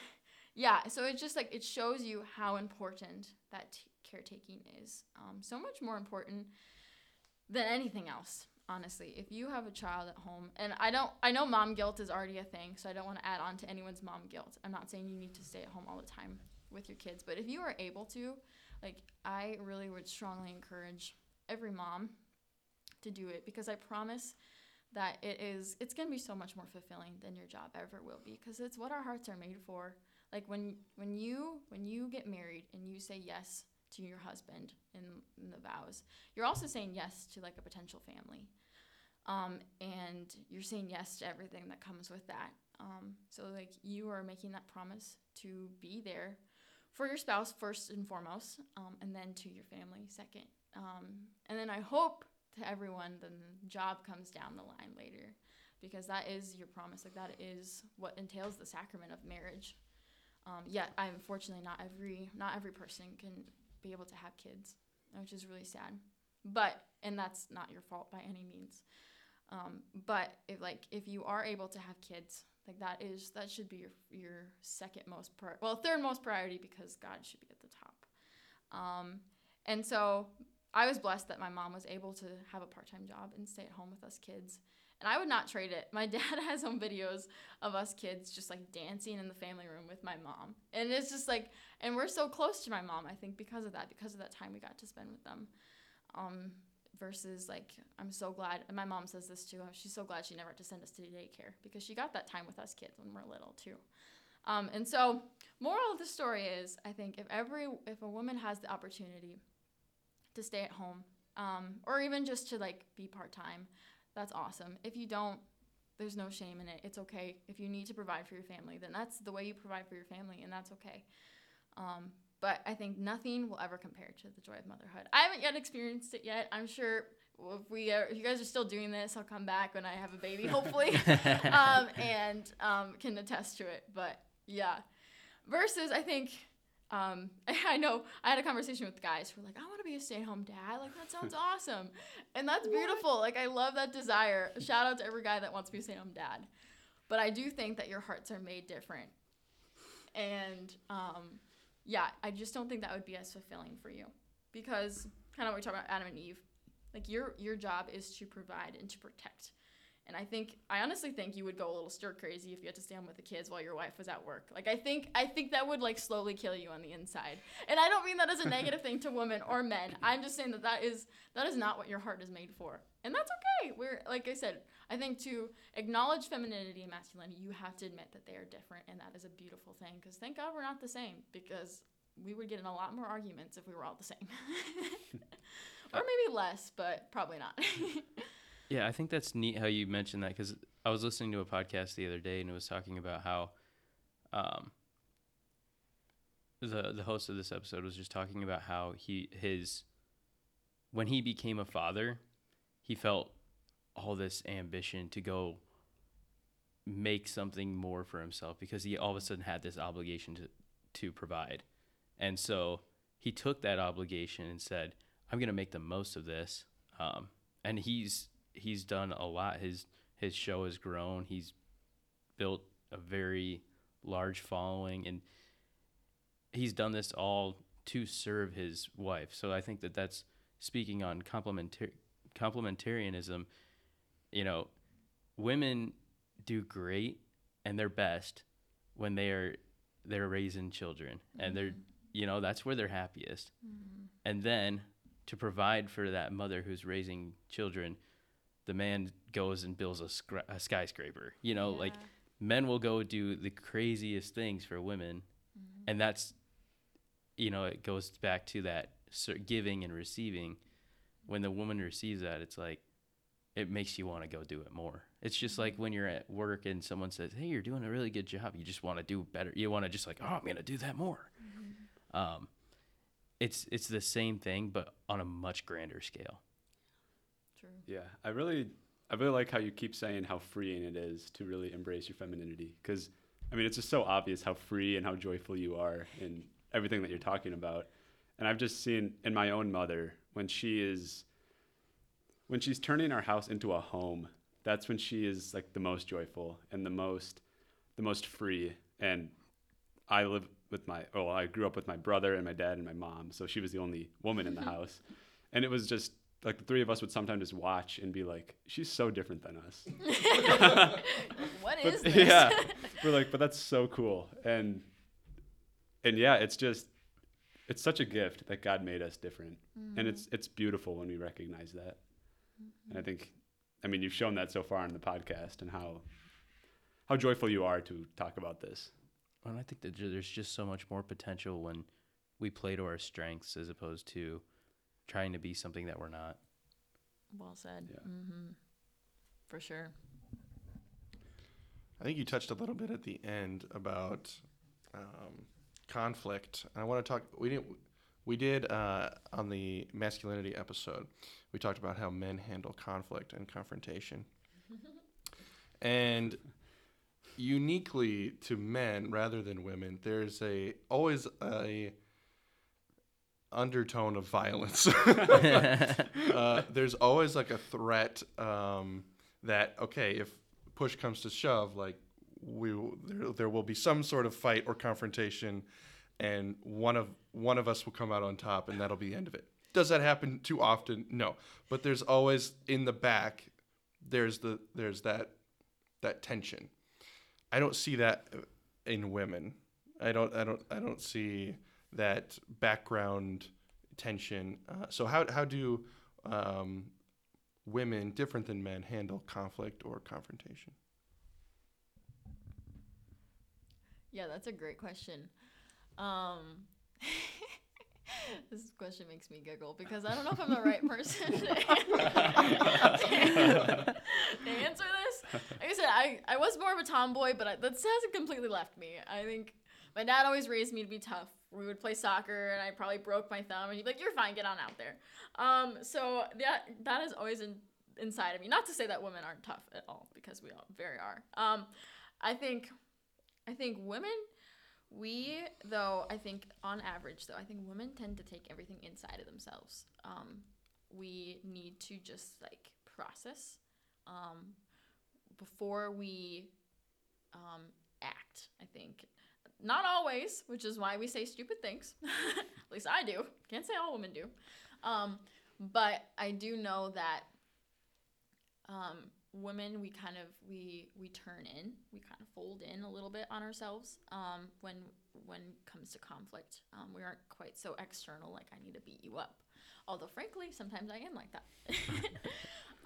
yeah, so it's just like it shows you how important that t- caretaking is. Um, so much more important than anything else, honestly. If you have a child at home, and I don't, I know mom guilt is already a thing, so I don't want to add on to anyone's mom guilt. I'm not saying you need to stay at home all the time with your kids, but if you are able to, like, I really would strongly encourage every mom to do it because I promise that it is it's going to be so much more fulfilling than your job ever will be because it's what our hearts are made for. Like when when you when you get married and you say yes to your husband in, in the vows you're also saying yes to like a potential family. Um, and you're saying yes to everything that comes with that. Um, so like you are making that promise to be there for your spouse first and foremost um, and then to your family second. Um, and then i hope to everyone, then the job comes down the line later because that is your promise. Like that is what entails the sacrament of marriage. Um, yet, unfortunately, not every not every person can be able to have kids, which is really sad. But and that's not your fault by any means. Um, but if like if you are able to have kids, like that is that should be your your second most pri- well third most priority because God should be at the top. Um, and so I was blessed that my mom was able to have a part time job and stay at home with us kids. And I would not trade it. My dad has some videos of us kids just like dancing in the family room with my mom. And it's just like, and we're so close to my mom, I think, because of that, because of that time we got to spend with them. Um, versus like, I'm so glad, and my mom says this too, she's so glad she never had to send us to daycare because she got that time with us kids when we're little too. Um, and so, moral of the story is, I think if every, if a woman has the opportunity to stay at home um, or even just to like be part time. That's awesome. If you don't, there's no shame in it. It's okay. If you need to provide for your family, then that's the way you provide for your family, and that's okay. Um, but I think nothing will ever compare to the joy of motherhood. I haven't yet experienced it yet. I'm sure if we are, if you guys are still doing this, I'll come back when I have a baby, hopefully, um, and um, can attest to it. But yeah, versus I think um, I know I had a conversation with guys who were like, I want to be a stay at home dad. Like, that sounds awesome. And that's beautiful. Like, I love that desire. Shout out to every guy that wants to be a stay at home dad. But I do think that your hearts are made different. And um, yeah, I just don't think that would be as fulfilling for you. Because kind of what we talk about Adam and Eve. Like, your, your job is to provide and to protect And I think I honestly think you would go a little stir crazy if you had to stay home with the kids while your wife was at work. Like I think I think that would like slowly kill you on the inside. And I don't mean that as a negative thing to women or men. I'm just saying that that is that is not what your heart is made for. And that's okay. We're like I said, I think to acknowledge femininity and masculinity, you have to admit that they are different and that is a beautiful thing cuz thank God we're not the same because we would get in a lot more arguments if we were all the same. or maybe less, but probably not. Yeah, I think that's neat how you mentioned that because I was listening to a podcast the other day and it was talking about how um, the the host of this episode was just talking about how he his when he became a father, he felt all this ambition to go make something more for himself because he all of a sudden had this obligation to to provide. And so he took that obligation and said, "I'm going to make the most of this." Um, and he's he's done a lot. His his show has grown. He's built a very large following, and he's done this all to serve his wife. So I think that that's speaking on complementar- complementarianism. You know, women do great and they're best when they are they're raising children and they're mm-hmm. you know that's where they're happiest mm-hmm. and then to provide for that mother who's raising children the man goes and builds a, scra- a skyscraper you know like men will go do the craziest things for women. And that's you know it goes back to that giving and receiving. When the woman receives that it's like it makes you want to go do it more. It's just like when you're at work and someone says hey you're doing a really good job. You just want to do better. You want to just like oh i'm gonna do that more. Um, it's it's the same thing but on a much grander scale True. Yeah, I really, I really like how you keep saying how freeing it is to really embrace your femininity. Because, I mean, it's just so obvious how free and how joyful you are in everything that you're talking about. And I've just seen in my own mother when she is, when she's turning our house into a home. That's when she is like the most joyful and the most, the most free. And I live with my, oh, I grew up with my brother and my dad and my mom, so she was the only woman in the house. And it was just like the three of us would sometimes just watch and be like, she's so different than us. What But- is this? yeah, we're like, but that's so cool. And and yeah, it's just it's such a gift that God made us different, and mm. it's it's beautiful when we recognize that. And I mm-hmm. think, I mean, you've shown that so far in the podcast and how how joyful you are to talk about this. and i think that there's just so much more potential when we play to our strengths as opposed to trying to be something that we're not Well said. Yeah. Mm-hmm. For sure. I think you touched a little bit at the end about um, conflict. I want to talk. We didn't. We did uh, on the masculinity episode. We talked about how men handle conflict and confrontation, and uniquely to men rather than women, there's a always a undertone of violence. uh, there's always like a threat um, that okay, if push comes to shove, like we there, there will be some sort of fight or confrontation, and one of one of us will come out on top, and that'll be the end of it. Does that happen too often? No, but there's always in the back. There's the there's that that tension. I don't see that in women. I don't I don't I don't see that background tension. Uh, so how how do um, women different than men handle conflict or confrontation? Yeah, that's a great question. Um, this question makes me giggle because I don't know if I'm the right person to answer this. Like I said, I, I was more of a tomboy, but I, that hasn't completely left me. I think my dad always raised me to be tough. We would play soccer, and I probably broke my thumb, and he'd be like, "You're fine, get on out there." Um, so that that is always in, inside of me. Not to say that women aren't tough at all, because we all very are. Um, I think I think women, we though I think on average though I think women tend to take everything inside of themselves. Um, we need to just like process um, before we um, act. I think not always, which is why we say stupid things. At least I do. Can't say all women do. Um, but I do know that um, women we kind of we we turn in we kind of fold in a little bit on ourselves um, when when it comes to conflict um, we aren't quite so external like i need to beat you up although frankly sometimes i am like that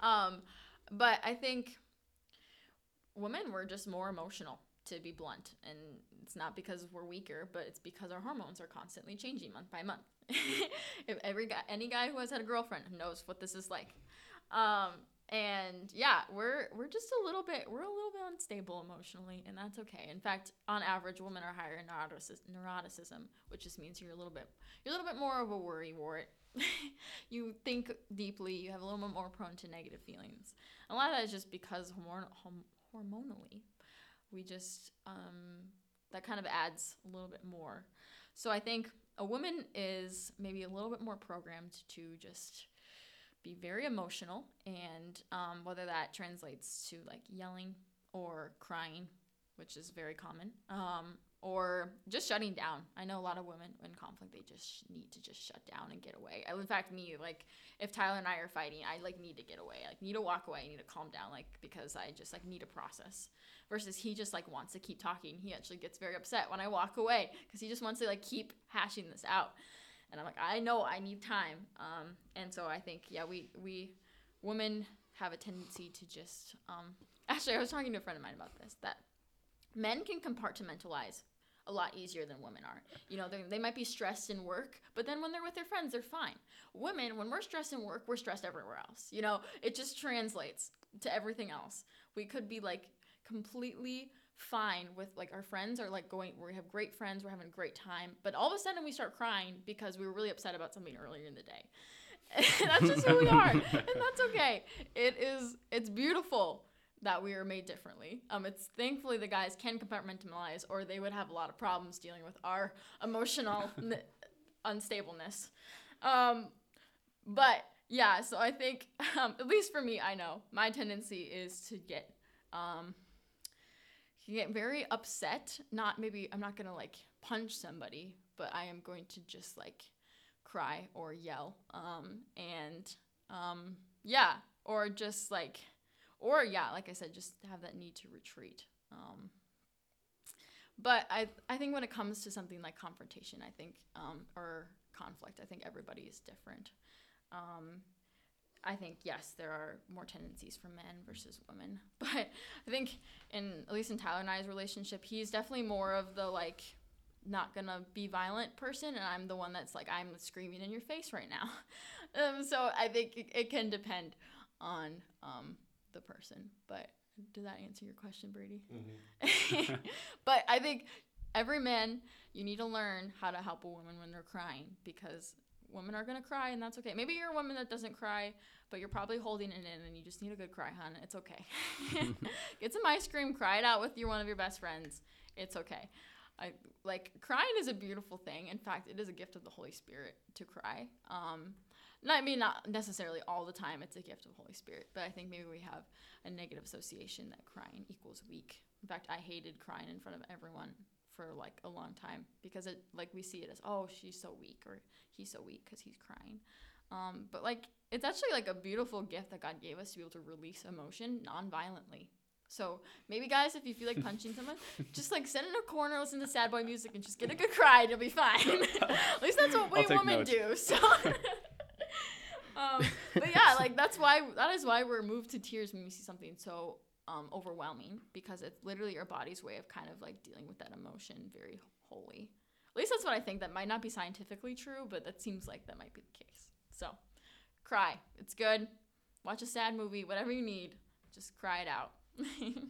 um, but i think women we're just more emotional to be blunt and it's not because we're weaker but it's because our hormones are constantly changing month by month. If every guy any guy who has had a girlfriend knows what this is like. Um, and yeah we're we're just a little bit we're a little bit unstable emotionally and that's okay. In fact on average women are higher in neuroticism, which just means you're a little bit you're a little bit more of a worry wart. You think deeply you have a little bit more prone to negative feelings. A lot of that is just because hormon- hormonally we just um, that kind of adds a little bit more. So i think a woman is maybe a little bit more programmed to just be very emotional and um, whether that translates to like yelling or crying which is very common um, or just shutting down. I know a lot of women in conflict they just need to just shut down and get away. In fact me like if tyler and i are fighting i like need to get away. I like need to walk away. I need to calm down like because i just like need to process. Versus he just like wants to keep talking. He actually gets very upset when i walk away because he just wants to like keep hashing this out. And I'm like, I know I need time. Um, and so I think, yeah, we we women have a tendency to just. Um, actually, I was talking to a friend of mine about this that men can compartmentalize a lot easier than women are. You know, they, might be stressed in work, but then when they're with their friends, they're fine. Women, when we're stressed in work, we're stressed everywhere else. You know, it just translates to everything else. We could be like completely fine with like our friends are like going we have great friends we're having a great time but all of a sudden we start crying because we were really upset about something earlier in the day that's just who we are and that's okay it is it's beautiful that we are made differently um it's thankfully the guys can compartmentalize or they would have a lot of problems dealing with our emotional n- unstableness um but yeah so i think um, at least for me i know my tendency is to get um get very upset. Not maybe I'm not gonna like punch somebody, but I am going to just like cry or yell. Um, and um, yeah, or just like, or yeah, like I said, just have that need to retreat. Um, but I I think when it comes to something like confrontation, I think um, or conflict, I think everybody is different. Um, I think yes, there are more tendencies for men versus women, but I think in at least in Tyler and I's relationship, he's definitely more of the like not gonna be violent person, and I'm the one that's like I'm screaming in your face right now. um, so I think it, it can depend on um, the person. But did that answer your question, Brady? Mm-hmm. but I think every man you need to learn how to help a woman when they're crying because women are gonna cry and that's okay. Maybe you're a woman that doesn't cry, but you're probably holding it in and you just need a good cry, hon. It's okay. Get some ice cream, cry it out with your one of your best friends. It's okay. I like crying is a beautiful thing. In fact, it is a gift of the Holy Spirit to cry. Um, I mean, not necessarily all the time. It's a gift of the Holy Spirit, but I think maybe we have a negative association that crying equals weak. In fact, I hated crying in front of everyone for like a long time because it like we see it as oh she's so weak or he's so weak because he's crying um, but like it's actually like a beautiful gift that god gave us to be able to release emotion non-violently so maybe guys if you feel like punching someone just like sit in a corner listen to sad boy music and just get a good cry and you'll be fine at least that's what we women notes. do so um, but yeah like that's why that is why we're moved to tears when we see something so um, overwhelming because it's literally your body's way of kind of like dealing with that emotion very wholly. At least that's what I think. That might not be scientifically true, but that seems like that might be the case. So, cry. It's good. Watch a sad movie, whatever you need. Just cry it out.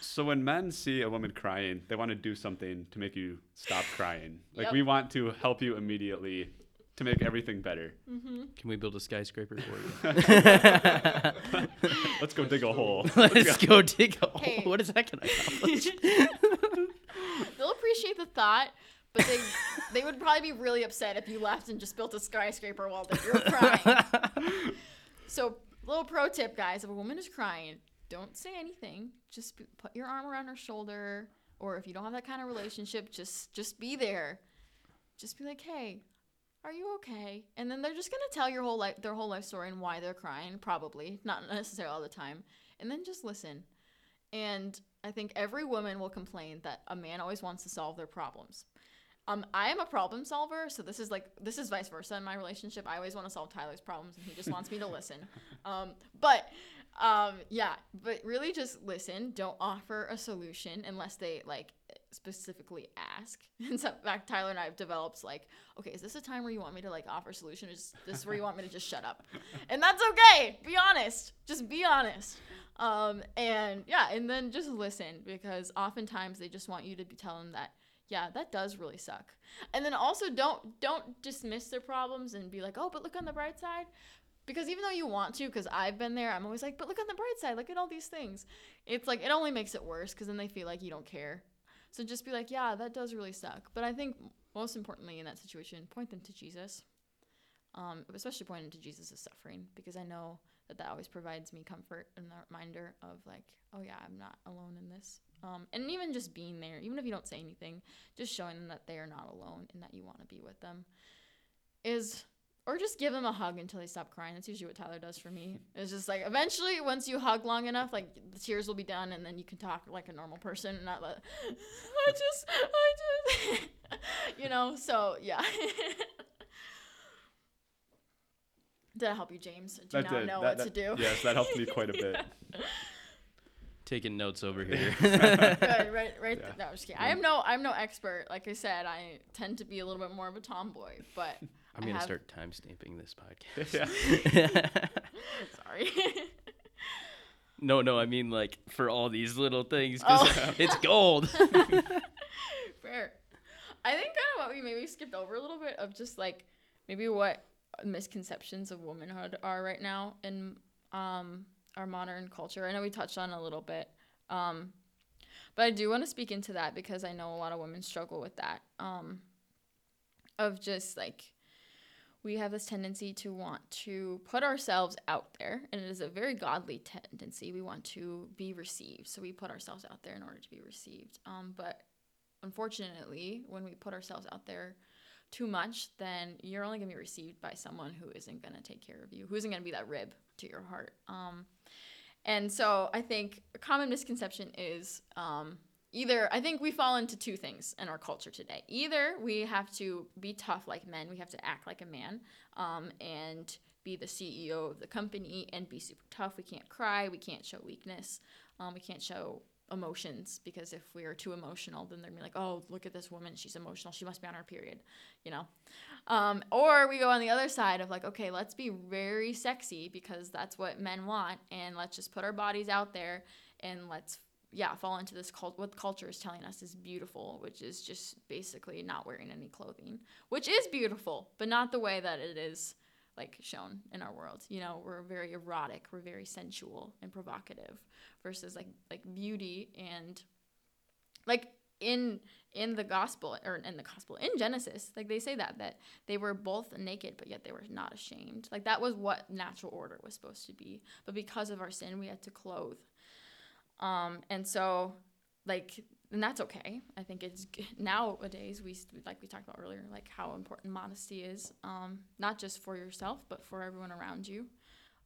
So when men see a woman crying, they want to do something to make you stop crying. Like Yep. we want to help you immediately to make everything better. Mm-hmm. Can we build a skyscraper for you? Let's go dig a hole. Let's go dig a hole. Hey. What is that gonna accomplish? They'll appreciate the thought, but they they would probably be really upset if you left and just built a skyscraper while they- you're crying. So, little pro tip, guys: if a woman is crying, don't say anything. Just p- put your arm around her shoulder, or if you don't have that kind of relationship, just just be there. Just be like, "Hey, are you okay?" And then they're just gonna tell your whole life, their whole life story and why they're crying. Probably not necessarily all the time. and then just listen. And I think every woman will complain that a man always wants to solve their problems. Um, I am a problem solver, so this is like this is vice versa in my relationship. I always want to solve Tyler's problems, and he just wants me to listen. Um, but um, yeah, but really just listen. Don't offer a solution unless they like specifically ask. And so, back Tyler and I have developed like, okay, is this a time where you want me to like offer solution? Or is this where you want me to just shut up? And that's okay. Be honest. Just be honest. Um, and yeah, and then just listen because oftentimes they just want you to be telling them that yeah, that does really suck. And then also don't don't dismiss their problems and be like, "Oh, but look on the bright side." Because even though you want to, because I've been there, I'm always like, but look on the bright side, look at all these things. It's like, it only makes it worse because then they feel like you don't care. So just be like, yeah, that does really suck. But I think most importantly in that situation, point them to Jesus. Um, especially pointing to Jesus' suffering because I know that that always provides me comfort and a reminder of like, oh yeah, I'm not alone in this. Um, and even just being there, even if you don't say anything, just showing them that they are not alone and that you want to be with them is or just give them a hug until they stop crying. That's usually what Tyler does for me. It's just like eventually, once you hug long enough, like the tears will be done, and then you can talk like a normal person, and not like, I just, I just, you know. So yeah. Did I help you, James? Do you That now did. know That- what to do? Yes, that helped me quite a bit. Taking notes over here. Good, right, right. Yeah. No, I'm just kidding. I am no, I'm no expert. Like I said, I tend to be a little bit more of a tomboy, but I'm I gonna have- start time stamping this podcast. yeah. sorry. no, no, I mean like for all these little things because Oh. it's gold. Fair. I think kind of what we maybe skipped over a little bit of just like maybe what misconceptions of womanhood are right now in um, our modern culture. I know we touched on it a little bit, um, but I do want to speak into that because I know a lot of women struggle with that. Um, of just like we have this tendency to want to put ourselves out there, and it is a very godly tendency. We want to be received, so we put ourselves out there in order to be received. Um, but unfortunately, when we put ourselves out there too much, then you're only going to be received by someone who isn't going to take care of you, who isn't going to be that rib to your heart. Um, and so I think a common misconception is um, either, I think we fall into two things in our culture today. Either we have to be tough like men, we have to act like a man um, and be the CEO of the company and be super tough. We can't cry, we can't show weakness, um, we can't show emotions because if we are too emotional then they're gonna be like oh look at this woman she's emotional she must be on her period you know um, or we go on the other side of like okay let's be very sexy because that's what men want and let's just put our bodies out there and let's yeah fall into this cult what culture is telling us is beautiful which is just basically not wearing any clothing which is beautiful but not the way that it is like shown in our world. You know we're very erotic we're very sensual and provocative versus like like beauty and like in in the gospel or in the gospel in genesis like they say that that they were both naked but yet they were not ashamed. Like that was what natural order was supposed to be. But because of our sin we had to clothe um and so like and that's okay i think it's nowadays we like we talked about earlier like how important modesty is um not just for yourself but for everyone around you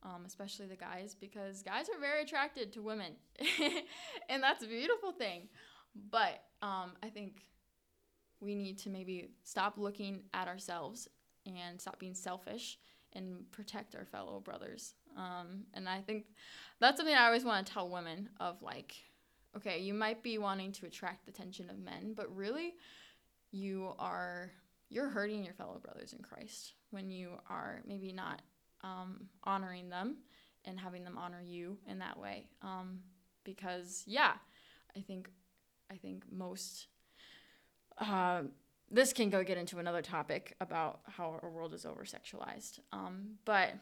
um, especially the guys, because guys are very attracted to women, and that's a beautiful thing. But um, I think we need to maybe stop looking at ourselves and stop being selfish and protect our fellow brothers. Um, and I think that's something I always want to tell women of like, okay, you might be wanting to attract the attention of men, but really, you are you're hurting your fellow brothers in Christ when you are maybe not um, honoring them and having them honor you in that way. Um, because yeah, I think I think most uh, this can go get into another topic about how our world is over sexualized. Um, but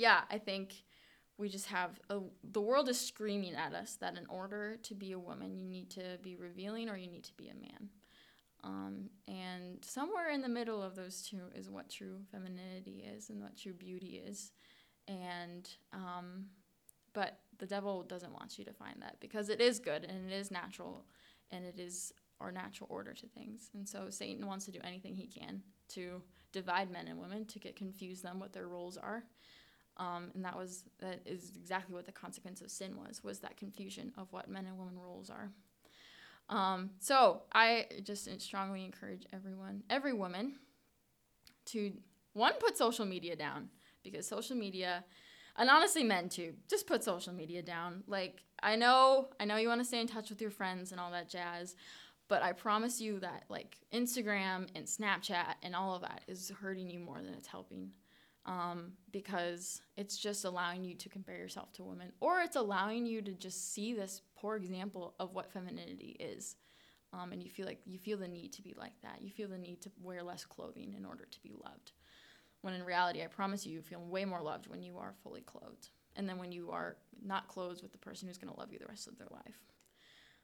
yeah, I think we just have a, the world is screaming at us that in order to be a woman, you need to be revealing or you need to be a man. Um, and somewhere in the middle of those two is what true femininity is and what true beauty is. And, um, but the devil doesn't want you to find that because it is good and it is natural and it is our natural order to things. And so Satan wants to do anything he can to divide men and women, to get confuse them what their roles are. Um, and that was that is exactly what the consequence of sin was was that confusion of what men and women roles are. Um, so I just strongly encourage everyone, every woman, to one put social media down because social media, and honestly men too, just put social media down. Like I know, I know you want to stay in touch with your friends and all that jazz, but I promise you that like Instagram and Snapchat and all of that is hurting you more than it's helping. Um, because it's just allowing you to compare yourself to women, or it's allowing you to just see this poor example of what femininity is. Um, and you feel like you feel the need to be like that. You feel the need to wear less clothing in order to be loved. When in reality, I promise you, you feel way more loved when you are fully clothed, and then when you are not clothed with the person who's going to love you the rest of their life.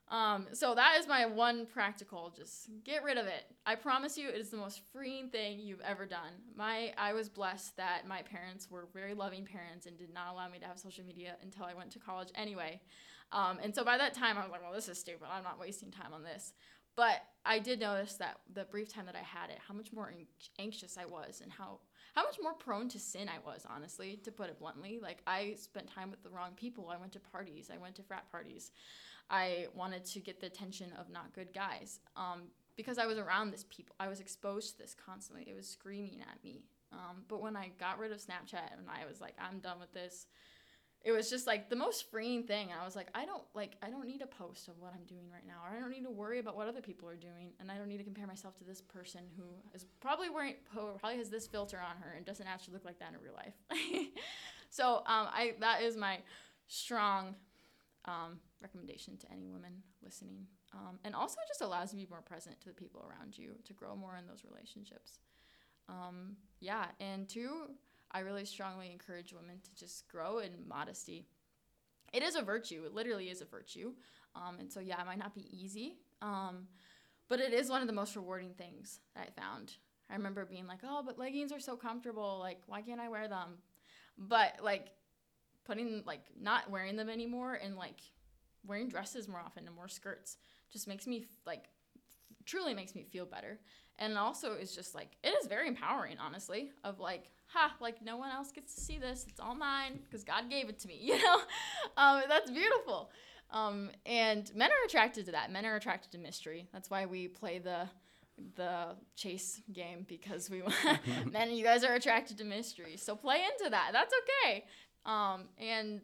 Um, so that is my one practical. Just get rid of it. I promise you, it is the most freeing thing you've ever done. My I was blessed that my parents were very loving parents and did not allow me to have social media until I went to college anyway. Um, and so by that time, I was like, well, this is stupid. I'm not wasting time on this. But I did notice that the brief time that I had it, how much more anxious I was, and how how much more prone to sin I was, honestly, to put it bluntly. Like I spent time with the wrong people. I went to parties. I went to frat parties. I wanted to get the attention of not good guys. Um, because I was around this people, I was exposed to this constantly. It was screaming at me. Um, but when I got rid of Snapchat and I was like, I'm done with this, it was just like the most freeing thing. I was like, I don't like, I don't need a post of what I'm doing right now, or I don't need to worry about what other people are doing, and I don't need to compare myself to this person who is probably wearing, probably has this filter on her and doesn't actually look like that in real life. so um, I that is my strong um, recommendation to any woman listening. Um, and also it just allows you to be more present to the people around you, to grow more in those relationships. Um, yeah, and two, I really strongly encourage women to just grow in modesty. It is a virtue, it literally is a virtue. Um, and so, yeah, it might not be easy, um, but it is one of the most rewarding things that I found. I remember being like, oh, but leggings are so comfortable. Like, why can't I wear them? But, like, putting, like, not wearing them anymore and, like, wearing dresses more often and more skirts just makes me like truly makes me feel better. And also it's just like it is very empowering honestly of like ha like no one else gets to see this. It's all mine because god gave it to me you know? Um, that's beautiful. Um, and men are attracted to that. Men are attracted to mystery. That's why we play the the chase game because we want, men you guys are attracted to mystery. So play into that. That's okay. Um, and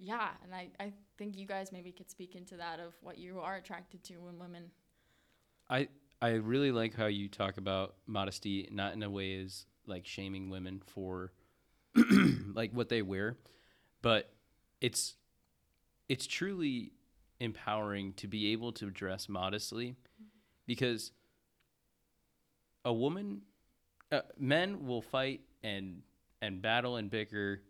yeah and I, I think you guys maybe could speak into that of what you are attracted to in women. I I really like how you talk about modesty, not in a way as like shaming women for like what they wear, but it's it's truly empowering to be able to dress modestly because a woman uh, men will fight and and battle and bicker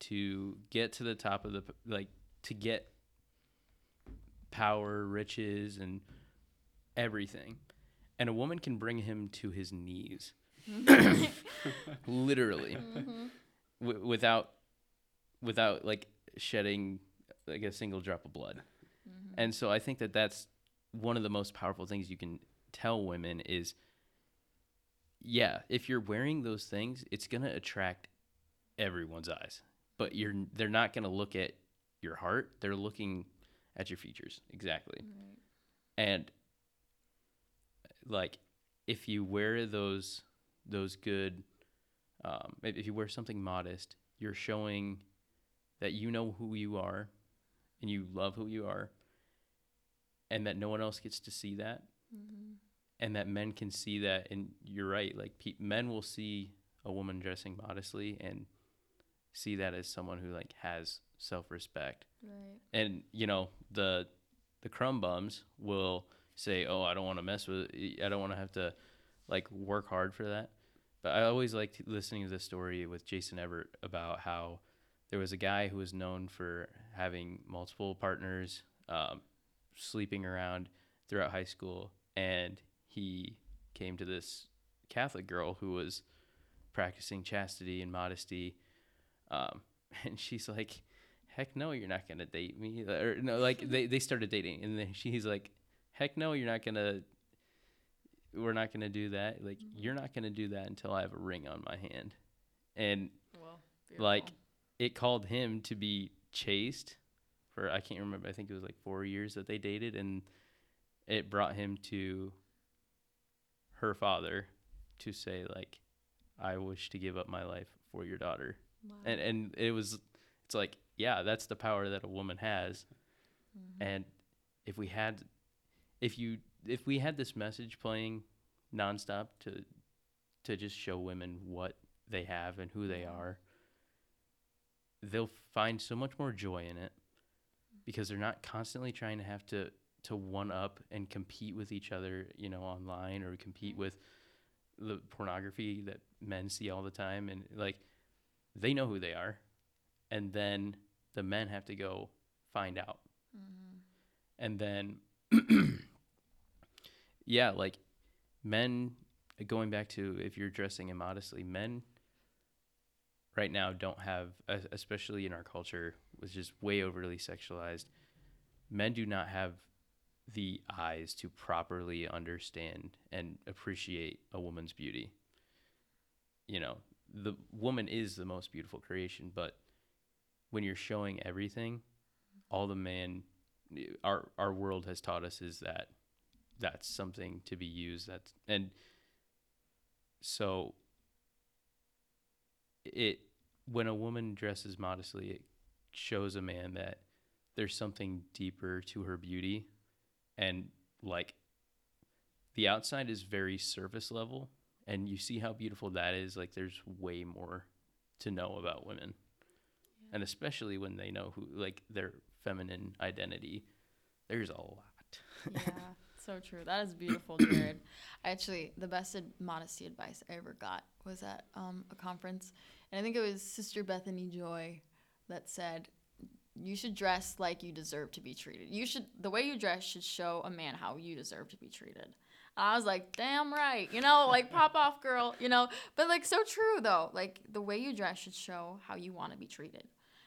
to get to the top of the like to get power, riches, and everything. And a woman can bring him to his knees, literally, Mm-hmm. w- without, without like shedding like a single drop of blood. Mm-hmm. And so I think that that's one of the most powerful things you can tell women is, yeah, if you're wearing those things, it's gonna attract everyone's eyes, but you're they're not gonna look at your heart, they're looking at your features. Exactly. Right. And like if you wear those those good um, if you wear something modest, you're showing that you know who you are and you love who you are and that no one else gets to see that Mm-hmm. and that men can see that and you're right like pe- men will see a woman dressing modestly and see that as someone who like has self-respect Right. and you know the the crumb bums will say oh i don't want to mess with i don't want to have to like work hard for that but i always liked listening to the story with Jason Evert about how there was a guy who was known for having multiple partners um, sleeping around throughout high school and he came to this catholic girl who was practicing chastity and modesty um, and she's like heck no you're not gonna date me. Or no like they, they started dating and then she's like heck no you're not gonna we're not gonna do that. Like you're not gonna do that until i have a ring on my hand. And Well, Like, it called him to be chaste for I can't remember. I think it was like four years that they dated, and it brought him to her father to say like, "I wish to give up my life for your daughter," Wow. and and it was, it's like, yeah, that's the power that a woman has, Mhm. and if we had, if you if we had this message playing nonstop to to just show women what they have and who they are, they'll find so much more joy in it because they're not constantly trying to have to to one up and compete with each other, you know, online or compete with the pornography that men see all the time and like they know who they are and then the men have to go find out Mhm. and then yeah like men going back to if you're dressing immodestly men right now don't have especially in our culture which is way overly sexualized men do not have the eyes to properly understand and appreciate a woman's beauty you know the woman is the most beautiful creation but when you're showing everything all the man our our world has taught us is that that's something to be used that's and so it when a woman dresses modestly it shows a man that there's something deeper to her beauty. And like the outside is very surface level and you see how beautiful that is like there's way more to know about women and especially when they know who like their feminine identity there's a lot yeah, so true. That is beautiful, Jared. I actually, the best ad- modesty advice I ever got was at um, a conference, and I think it was Sister Bethany Joy that said, "You should dress like you deserve to be treated. You should the way you dress should show a man how you deserve to be treated." I was like, "Damn right," you know, like pop off, girl, you know. But like so true though. Like the way you dress should show how you want to be treated.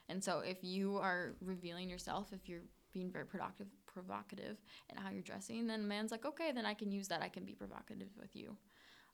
And so if you are revealing yourself, if you're being very productive, provocative and how you're dressing, then a man's like, okay, then I can use that. I can be provocative with you.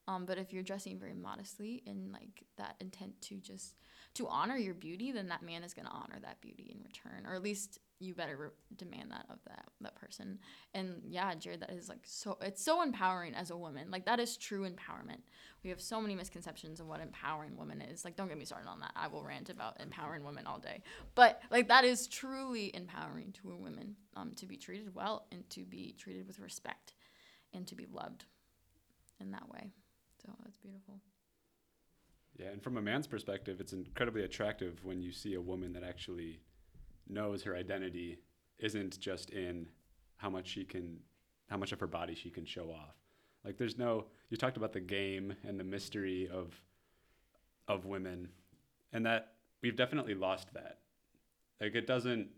Um, but if you're dressing very modestly and like that intent to just to honor your beauty, then that man is gonna honor that beauty in return, or at least you better re- demand that of that that person. And yeah, Jared, that is like so it's so empowering as a woman. Like that is true empowerment. We have so many misconceptions of what empowering women is. Like don't get me started on that. I will rant about empowering women all day. But like that is truly empowering to a woman um, to be treated well and to be treated with respect and to be loved in that way. So that's beautiful. Yeah, and from a man's perspective, it's incredibly attractive when you see a woman that actually knows her identity isn't just in how much she can, how much of her body she can show off. Like, there's no. You talked about the game and the mystery of, of women, and that we've definitely lost that. Like, it doesn't.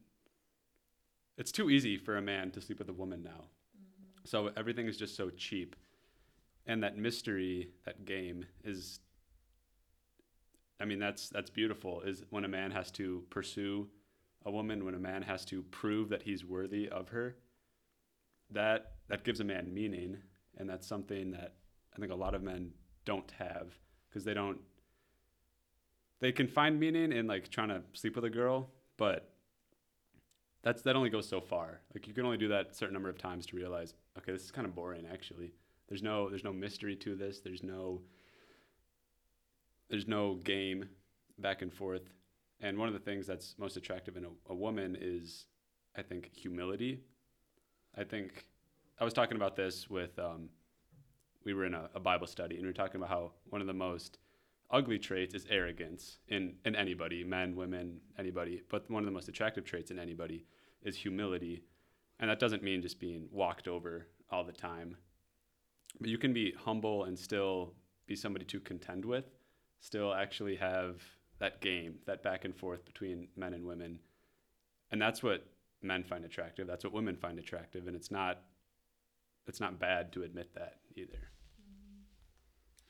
It's too easy for a man to sleep with a woman now, mm-hmm. so everything is just so cheap, and that mystery, that game, is I mean, that's that's beautiful. Is when a man has to pursue a woman, when a man has to prove that he's worthy of her. That that gives a man meaning, and that's something that I think a lot of men don't have because they don't. They can find meaning in like trying to sleep with a girl, but that's that only goes so far. Like you can only do that a certain number of times to realize, okay, this is kind of boring. Actually, there's no there's no mystery to this. There's no there's no game back and forth. And one of the things that's most attractive in a, a woman is, I think, humility. I think I was talking about this with, um, we were in a, a Bible study, and we were talking about how one of the most ugly traits is arrogance in, in anybody, men, women, anybody. But one of the most attractive traits in anybody is humility. And that doesn't mean just being walked over all the time. But you can be humble and still be somebody to contend with still actually have that game, that back and forth between men and women. And that's what men find attractive. That's what women find attractive. And it's not it's not bad to admit that either.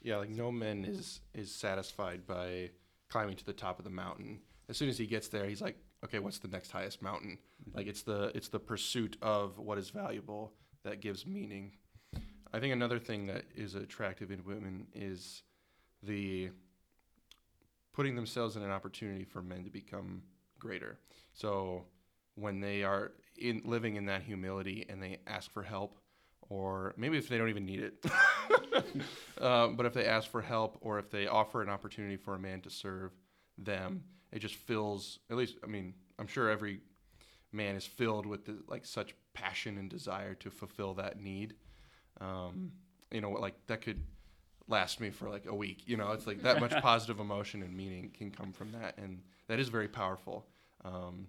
Yeah, like no man is is satisfied by climbing to the top of the mountain. As soon as he gets there, he's like, okay, what's the next highest mountain? Mm-hmm. Like it's the it's the pursuit of what is valuable that gives meaning. I think another thing that is attractive in women is the putting themselves in an opportunity for men to become greater. So when they are in living in that humility and they ask for help, or maybe if they don't even need it, uh, but if they ask for help or if they offer an opportunity for a man to serve them, it just fills. At least, I mean, I'm sure every man is filled with the, like such passion and desire to fulfill that need. Um, you know, like that could last me for like a week. You know, it's like that much positive emotion and meaning can come from that, and that is very powerful. Um,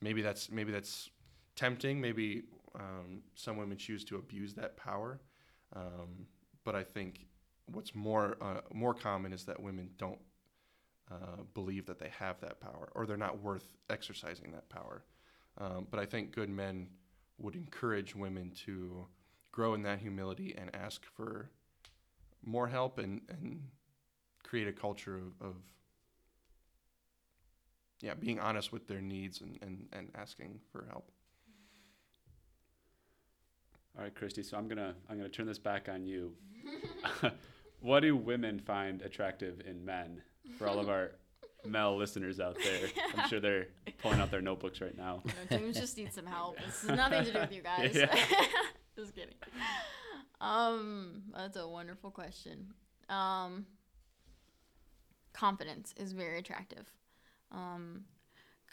maybe that's maybe that's tempting. Maybe um, some women choose to abuse that power, um, but I think what's more uh, more common is that women don't uh, believe that they have that power, or they're not worth exercising that power. Um, but I think good men would encourage women to grow in that humility and ask for more help and, and create a culture of, of yeah being honest with their needs and, and, and asking for help All right, Christi. So I'm gonna I'm gonna turn this back on you. what do women find attractive in men? For all of our male listeners out there, I'm sure they're pulling out their notebooks right now. No, James just needs some help. This has nothing to do with you guys. Yeah. just kidding. Um, that's a wonderful question. Um, confidence is very attractive. Um,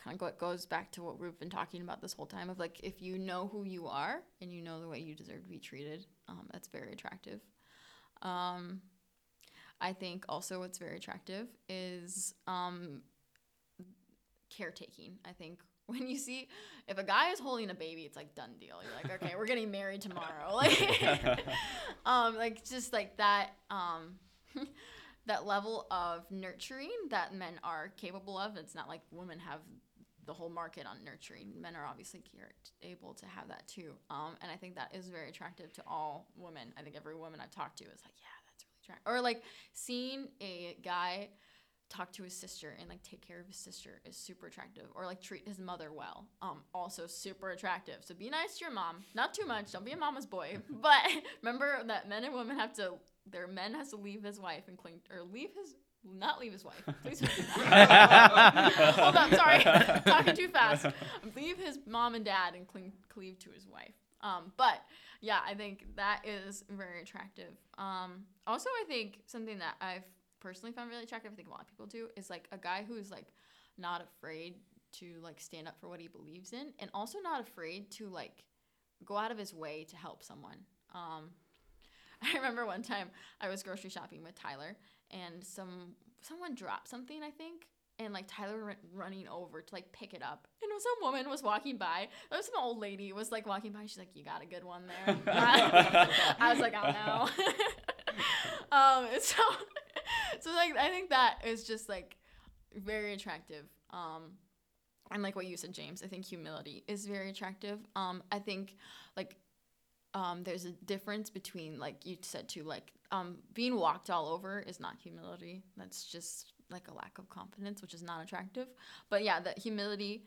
kind of goes back to what we've been talking about this whole time of like if you know who you are and you know the way you deserve to be treated, um, that's very attractive. Um, I think also what's very attractive is um, caretaking. I think when you see if a guy is holding a baby, it's like done deal. You're like, okay, we're getting married tomorrow. Like, um, like just like that, um, that level of nurturing that men are capable of. It's not like women have the whole market on nurturing. Men are obviously able to have that too. Um, and I think that is very attractive to all women. I think every woman I've talked to is like, yeah, that's really attractive. Or like seeing a guy talk to his sister and like take care of his sister is super attractive or like treat his mother well um also super attractive. So be nice to your mom. Not too much. Don't be a mama's boy. But remember that men and women have to their men has to leave his wife and cling or leave his not leave his wife. Please don't do that. Hold on sorry. Talking too fast. Leave his mom and dad and cling cleave to his wife. Um but yeah i think that is very attractive. Um also i think something that i've personally found really attractive, I think a lot of people do, is like a guy who's like not afraid to like stand up for what he believes in and also not afraid to like go out of his way to help someone. Um, I remember one time I was grocery shopping with Tyler and some someone dropped something, I think, and like Tyler went running over to like pick it up, and some woman was walking by. There was some old lady was like walking by. She's like, "You got a good one there." I was like, "Oh no." um, so, so like I think that is just like very attractive. Um, and like what you said, James, I think humility is very attractive. Um, I think like um, there's a difference between like you said too, like um, being walked all over is not humility. That's just like a lack of confidence, which is not attractive. But yeah, that humility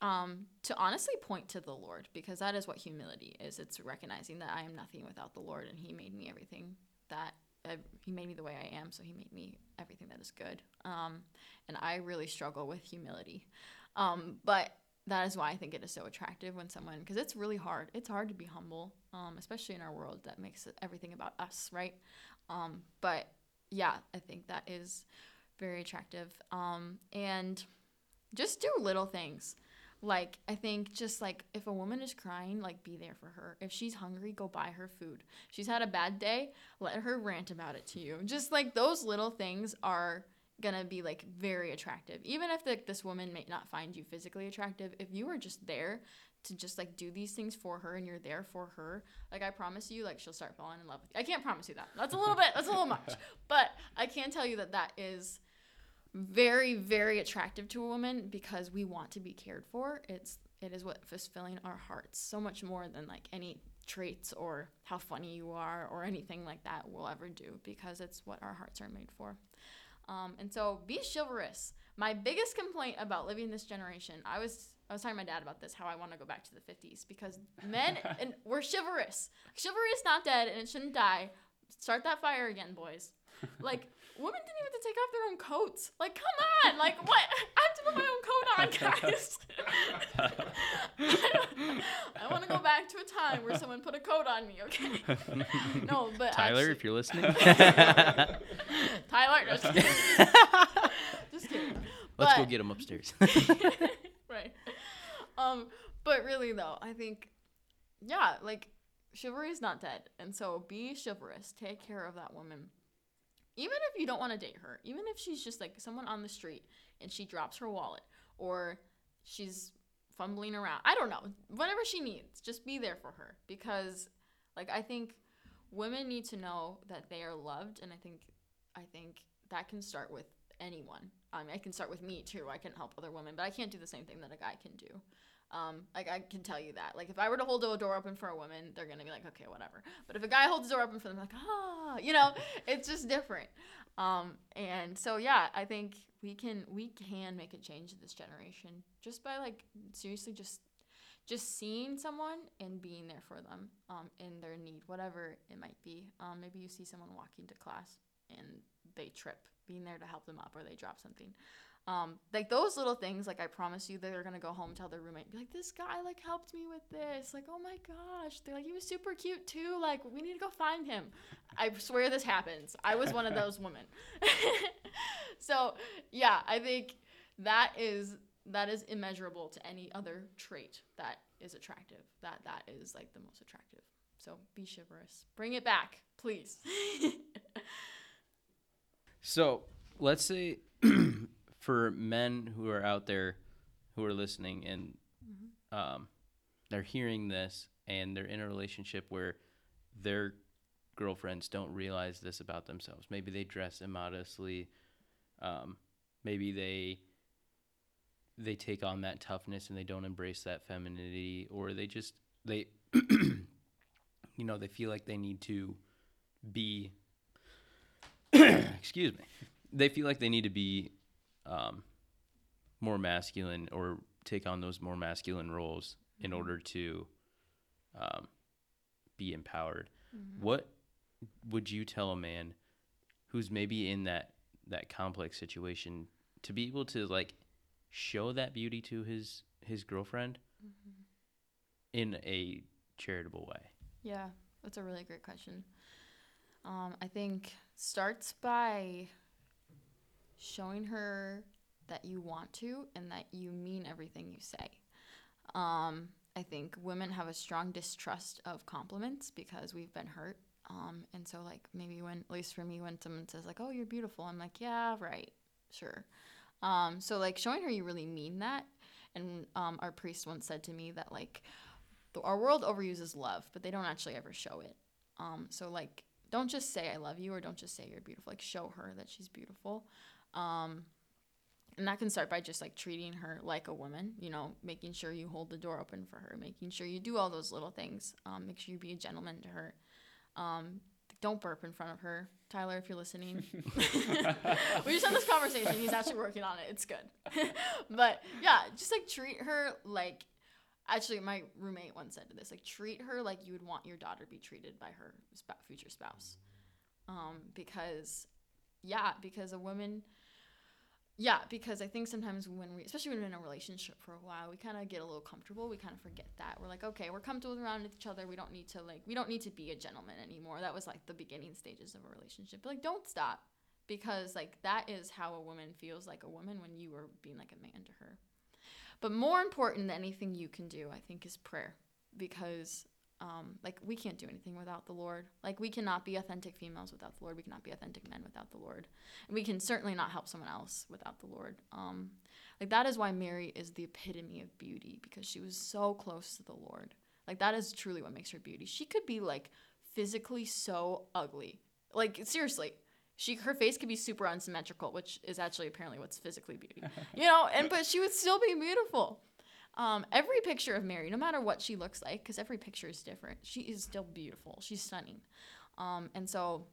um, to honestly point to the Lord because that is what humility is. It's recognizing that I am nothing without the Lord, and He made me everything that uh, He made me the way I am. So He made me everything that is good. Um, and I really struggle with humility, um, but that is why I think it is so attractive when someone because it's really hard. It's hard to be humble, um, especially in our world that makes everything about us, right? Um, but yeah, I think that is very attractive. Um, and just do little things. Like I think just like if a woman is crying, like be there for her. If she's hungry, go buy her food. If she's had a bad day, let her rant about it to you. Just like those little things are gonna be like very attractive. Even if like this woman may not find you physically attractive, if you are just there to just like do these things for her and you're there for her, like I promise you, like she'll start falling in love with you. I can't promise you that. That's a little bit. That's a little much. But I can tell you that that is very very attractive to a woman because we want to be cared for. It's it is what fulfilling our hearts so much more than like any traits or how funny you are or anything like that will ever do because it's what our hearts are made for. Um, and so be chivalrous. My biggest complaint about living this generation i was i was talking to my dad about this how i want to go back to the 50s because men and we're chivalrous. Chivalry is not dead and it shouldn't die. Start that fire again boys. Like women didn't even have to take off their own coats. Like, come on, like what? I have to put my own coat on, guys. I want to go back to a time where someone put a coat on me. Okay. No, but Tyler, actually- if you're listening, Tyler, just kidding. just kidding. let's go get him upstairs. right. Um, but really though, I think, yeah, like chivalry is not dead, and so be chivalrous. Take care of that woman, even if you don't want to date her. Even if she's just like someone on the street and she drops her wallet, or she's fumbling around. I don't know. Whatever she needs, just be there for her because, like, I think women need to know that they are loved, and I think, I think that can start with anyone. I mean, I can start with me too. I can help other women, but I can't do the same thing that a guy can do. Um, like I can tell you that. Like if I were to hold a door open for a woman, they're gonna be like, okay, whatever. But if a guy holds the door open for them, like, ah, you know, it's just different. Um, and so yeah, I think we can we can make a change in this generation just by like seriously just just seeing someone and being there for them um, in their need, whatever it might be. Um, maybe you see someone walking to class and they trip, being there to help them up, or they drop something. Um, like those little things, like I promise you, they're gonna go home and tell their roommate, be like, "This guy like helped me with this." Like, oh my gosh, they're like, "He was super cute too." Like, we need to go find him. I swear this happens. I was one of those women. so yeah, I think that is that is immeasurable to any other trait that is attractive. That that is like the most attractive. So be chivalrous. Bring it back, please. So let's say for men who are out there who are listening and um, they're hearing this and they're in a relationship where their girlfriends don't realize this about themselves. Maybe they dress immodestly. Um, maybe they they take on that toughness and they don't embrace that femininity, or they just they you know they feel like they need to be excuse me they feel like they need to be um, more masculine or take on those more masculine roles in order to um, be empowered. What would you tell a man who's maybe in that that complex situation to be able to like show that beauty to his his girlfriend in a charitable way? Yeah, that's a really great question. Um, I think starts by showing her that you want to and that you mean everything you say. Um, I think women have a strong distrust of compliments because we've been hurt. Um, and so, like, maybe when, at least for me, when someone says, like, oh, you're beautiful, I'm like, yeah, right, sure. Um, so, like, showing her you really mean that. And um, our priest once said to me that, like, the, our world overuses love, but they don't actually ever show it. Um, so like, don't just say I love you or don't just say you're beautiful. Like, show her that she's beautiful. Um, and that can start by just like treating her like a woman. You know, making sure you hold the door open for her, making sure you do all those little things. Um, make sure you be a gentleman to her. Um, don't burp in front of her, Tyler, if you're listening. we just had this conversation. He's actually working on it. It's good. but yeah, just like treat her like actually my roommate once said to this like treat her like you would want your daughter to be treated by her sp- future spouse um, because yeah because a woman yeah because i think sometimes when we especially when we're in a relationship for a while we kind of get a little comfortable we kind of forget that. We're like okay we're comfortable around each other we don't need to like we don't need to be a gentleman anymore. That was like the beginning stages of a relationship. But like don't stop because like that is how a woman feels like a woman when you are being like a man to her. But more important than anything you can do, I think, is prayer. Because, um, like, we can't do anything without the Lord. Like, we cannot be authentic females without the Lord. We cannot be authentic men without the Lord. And we can certainly not help someone else without the Lord. Um, like, that is why Mary is the epitome of beauty, because she was so close to the Lord. Like, that is truly what makes her beauty. She could be, like, physically so ugly. Like, seriously she her face could be super unsymmetrical, which is actually apparently what's physically beauty. You know, and but she would still be beautiful. Um, every picture of Mary, no matter what she looks like, because every picture is different, she is still beautiful. She's stunning. Um, and so,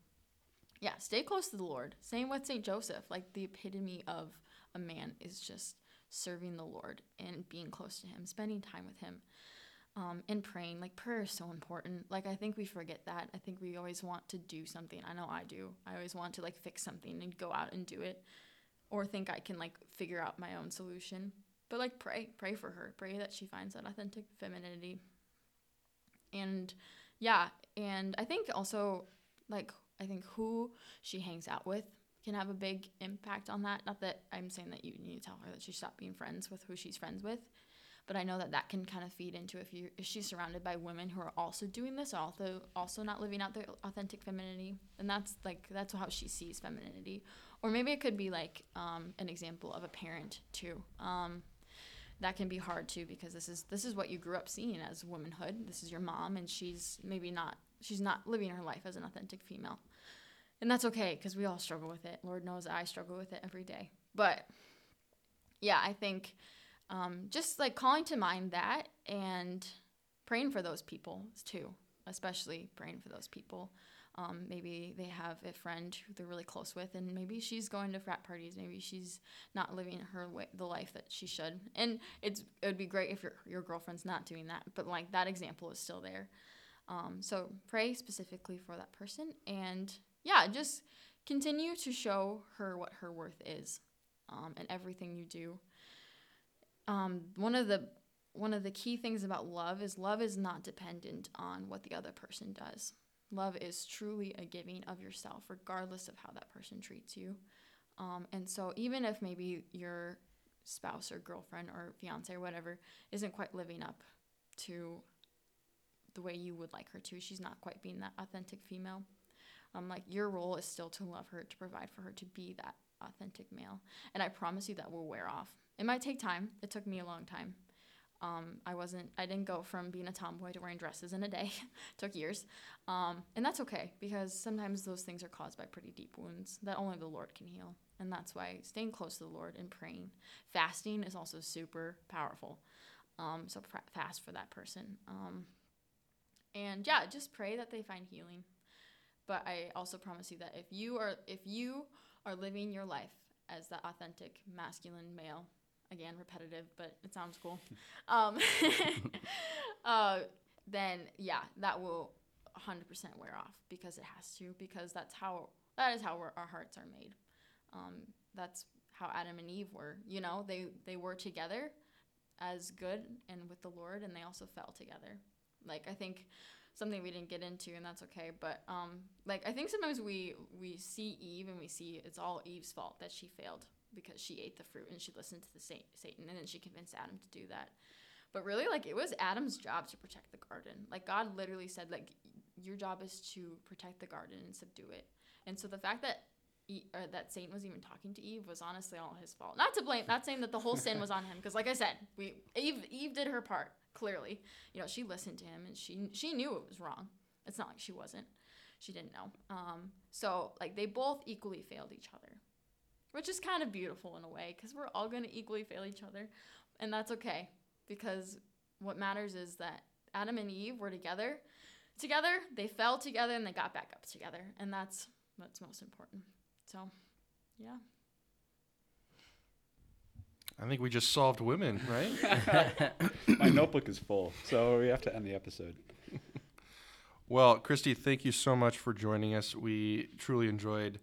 yeah, stay close to the Lord. Same with Saint Joseph. Like the epitome of a man is just serving the Lord and being close to Him, spending time with Him. um, and praying. Like prayer is so important. Like I think we forget that. I think we always want to do something. I know I do. I always want to like fix something and go out and do it, or think I can like figure out my own solution. But like pray, pray for her. Pray that she finds that authentic femininity. And yeah, and I think also like I think who she hangs out with can have a big impact on that. Not that I'm saying that you need to tell her that she stop being friends with who she's friends with, but I know that that can kind of feed into if you if she's surrounded by women who are also doing this, also also not living out their authentic femininity, and that's like that's how she sees femininity. Or maybe it could be like um, an example of a parent too. Um, that can be hard too because this is this is what you grew up seeing as womanhood. This is your mom, and she's maybe not she's not living her life as an authentic female. And that's okay because we all struggle with it. Lord knows i struggle with it every day. But yeah i think um, just like calling to mind that and praying for those people too especially praying for those people um, maybe they have a friend who they're really close with and maybe she's going to frat parties maybe she's not living her way, the life that she should and it's it would be great if your, your girlfriend's not doing that but like that example is still there um, so pray specifically for that person and yeah, just continue to show her what her worth is um, in everything you do. Um, one of the one of the key things about love is love is not dependent on what the other person does. Love is truly a giving of yourself, regardless of how that person treats you. Um, and so, even if maybe your spouse or girlfriend or fiance or whatever isn't quite living up to the way you would like her to, she's not quite being that authentic female um, like your role is still to love her, to provide for her, to be that authentic male. And I promise you that will wear off. It might take time. It took me a long time. Um, I wasn't. I didn't go from being a tomboy to wearing dresses in a day. took years, um, and that's okay because sometimes those things are caused by pretty deep wounds that only the Lord can heal. And that's why staying close to the Lord and praying, fasting is also super powerful. Um, so fast for that person. Um, and yeah, just pray that they find healing but I also promise you that if you are if you are living your life as the authentic masculine male, again repetitive, but it sounds cool. um, uh, then yeah, that will 100% wear off because it has to because that's how that is how our hearts are made. Um, that's how Adam and Eve were. You know, they they were together as good and with the Lord, and they also fell together. Like I think something we didn't get into, and that's okay. But um, like I think sometimes we we see Eve and we see it's all Eve's fault that she failed because she ate the fruit and she listened to the Satan, and then she convinced Adam to do that. But really, like it was Adam's job to protect the garden. Like God literally said, like your job is to protect the garden and subdue it. And so the fact that E- or that Satan was even talking to Eve was honestly all his fault. Not to blame, not saying that the whole sin was on him, because like I said, we Eve Eve did her part clearly. You know, she listened to him and she she knew it was wrong. It's not like she wasn't. She didn't know. Um, so like they both equally failed each other, which is kind of beautiful in a way because we're all gonna equally fail each other, and that's okay because what matters is that Adam and Eve were together. Together, they fell together and they got back up together, and that's what's most important. So, yeah. I think we just solved women, right? My notebook is full, so we have to end the episode. well, Christi, thank you so much for joining us. We truly enjoyed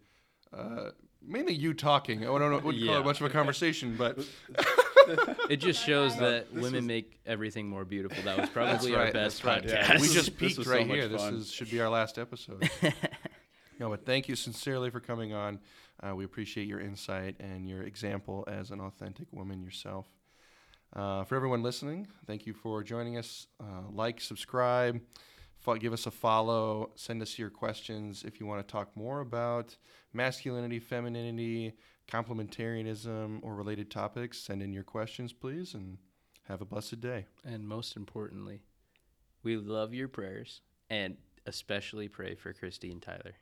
uh, mainly you talking. I don't know, wouldn't call it much of a conversation, but it just shows that women was... make everything more beautiful. That was probably right, our best right. podcast. Yeah, we just peaked right so here. This is, should be our last episode. no, but thank you sincerely for coming on. Uh, we appreciate your insight and your example as an authentic woman yourself. Uh, for everyone listening, thank you for joining us. Uh, like, subscribe, fo- give us a follow, send us your questions if you want to talk more about masculinity, femininity, complementarianism, or related topics. Send in your questions, please, and have a blessed day. And most importantly, we love your prayers and especially pray for Christi and Tyler.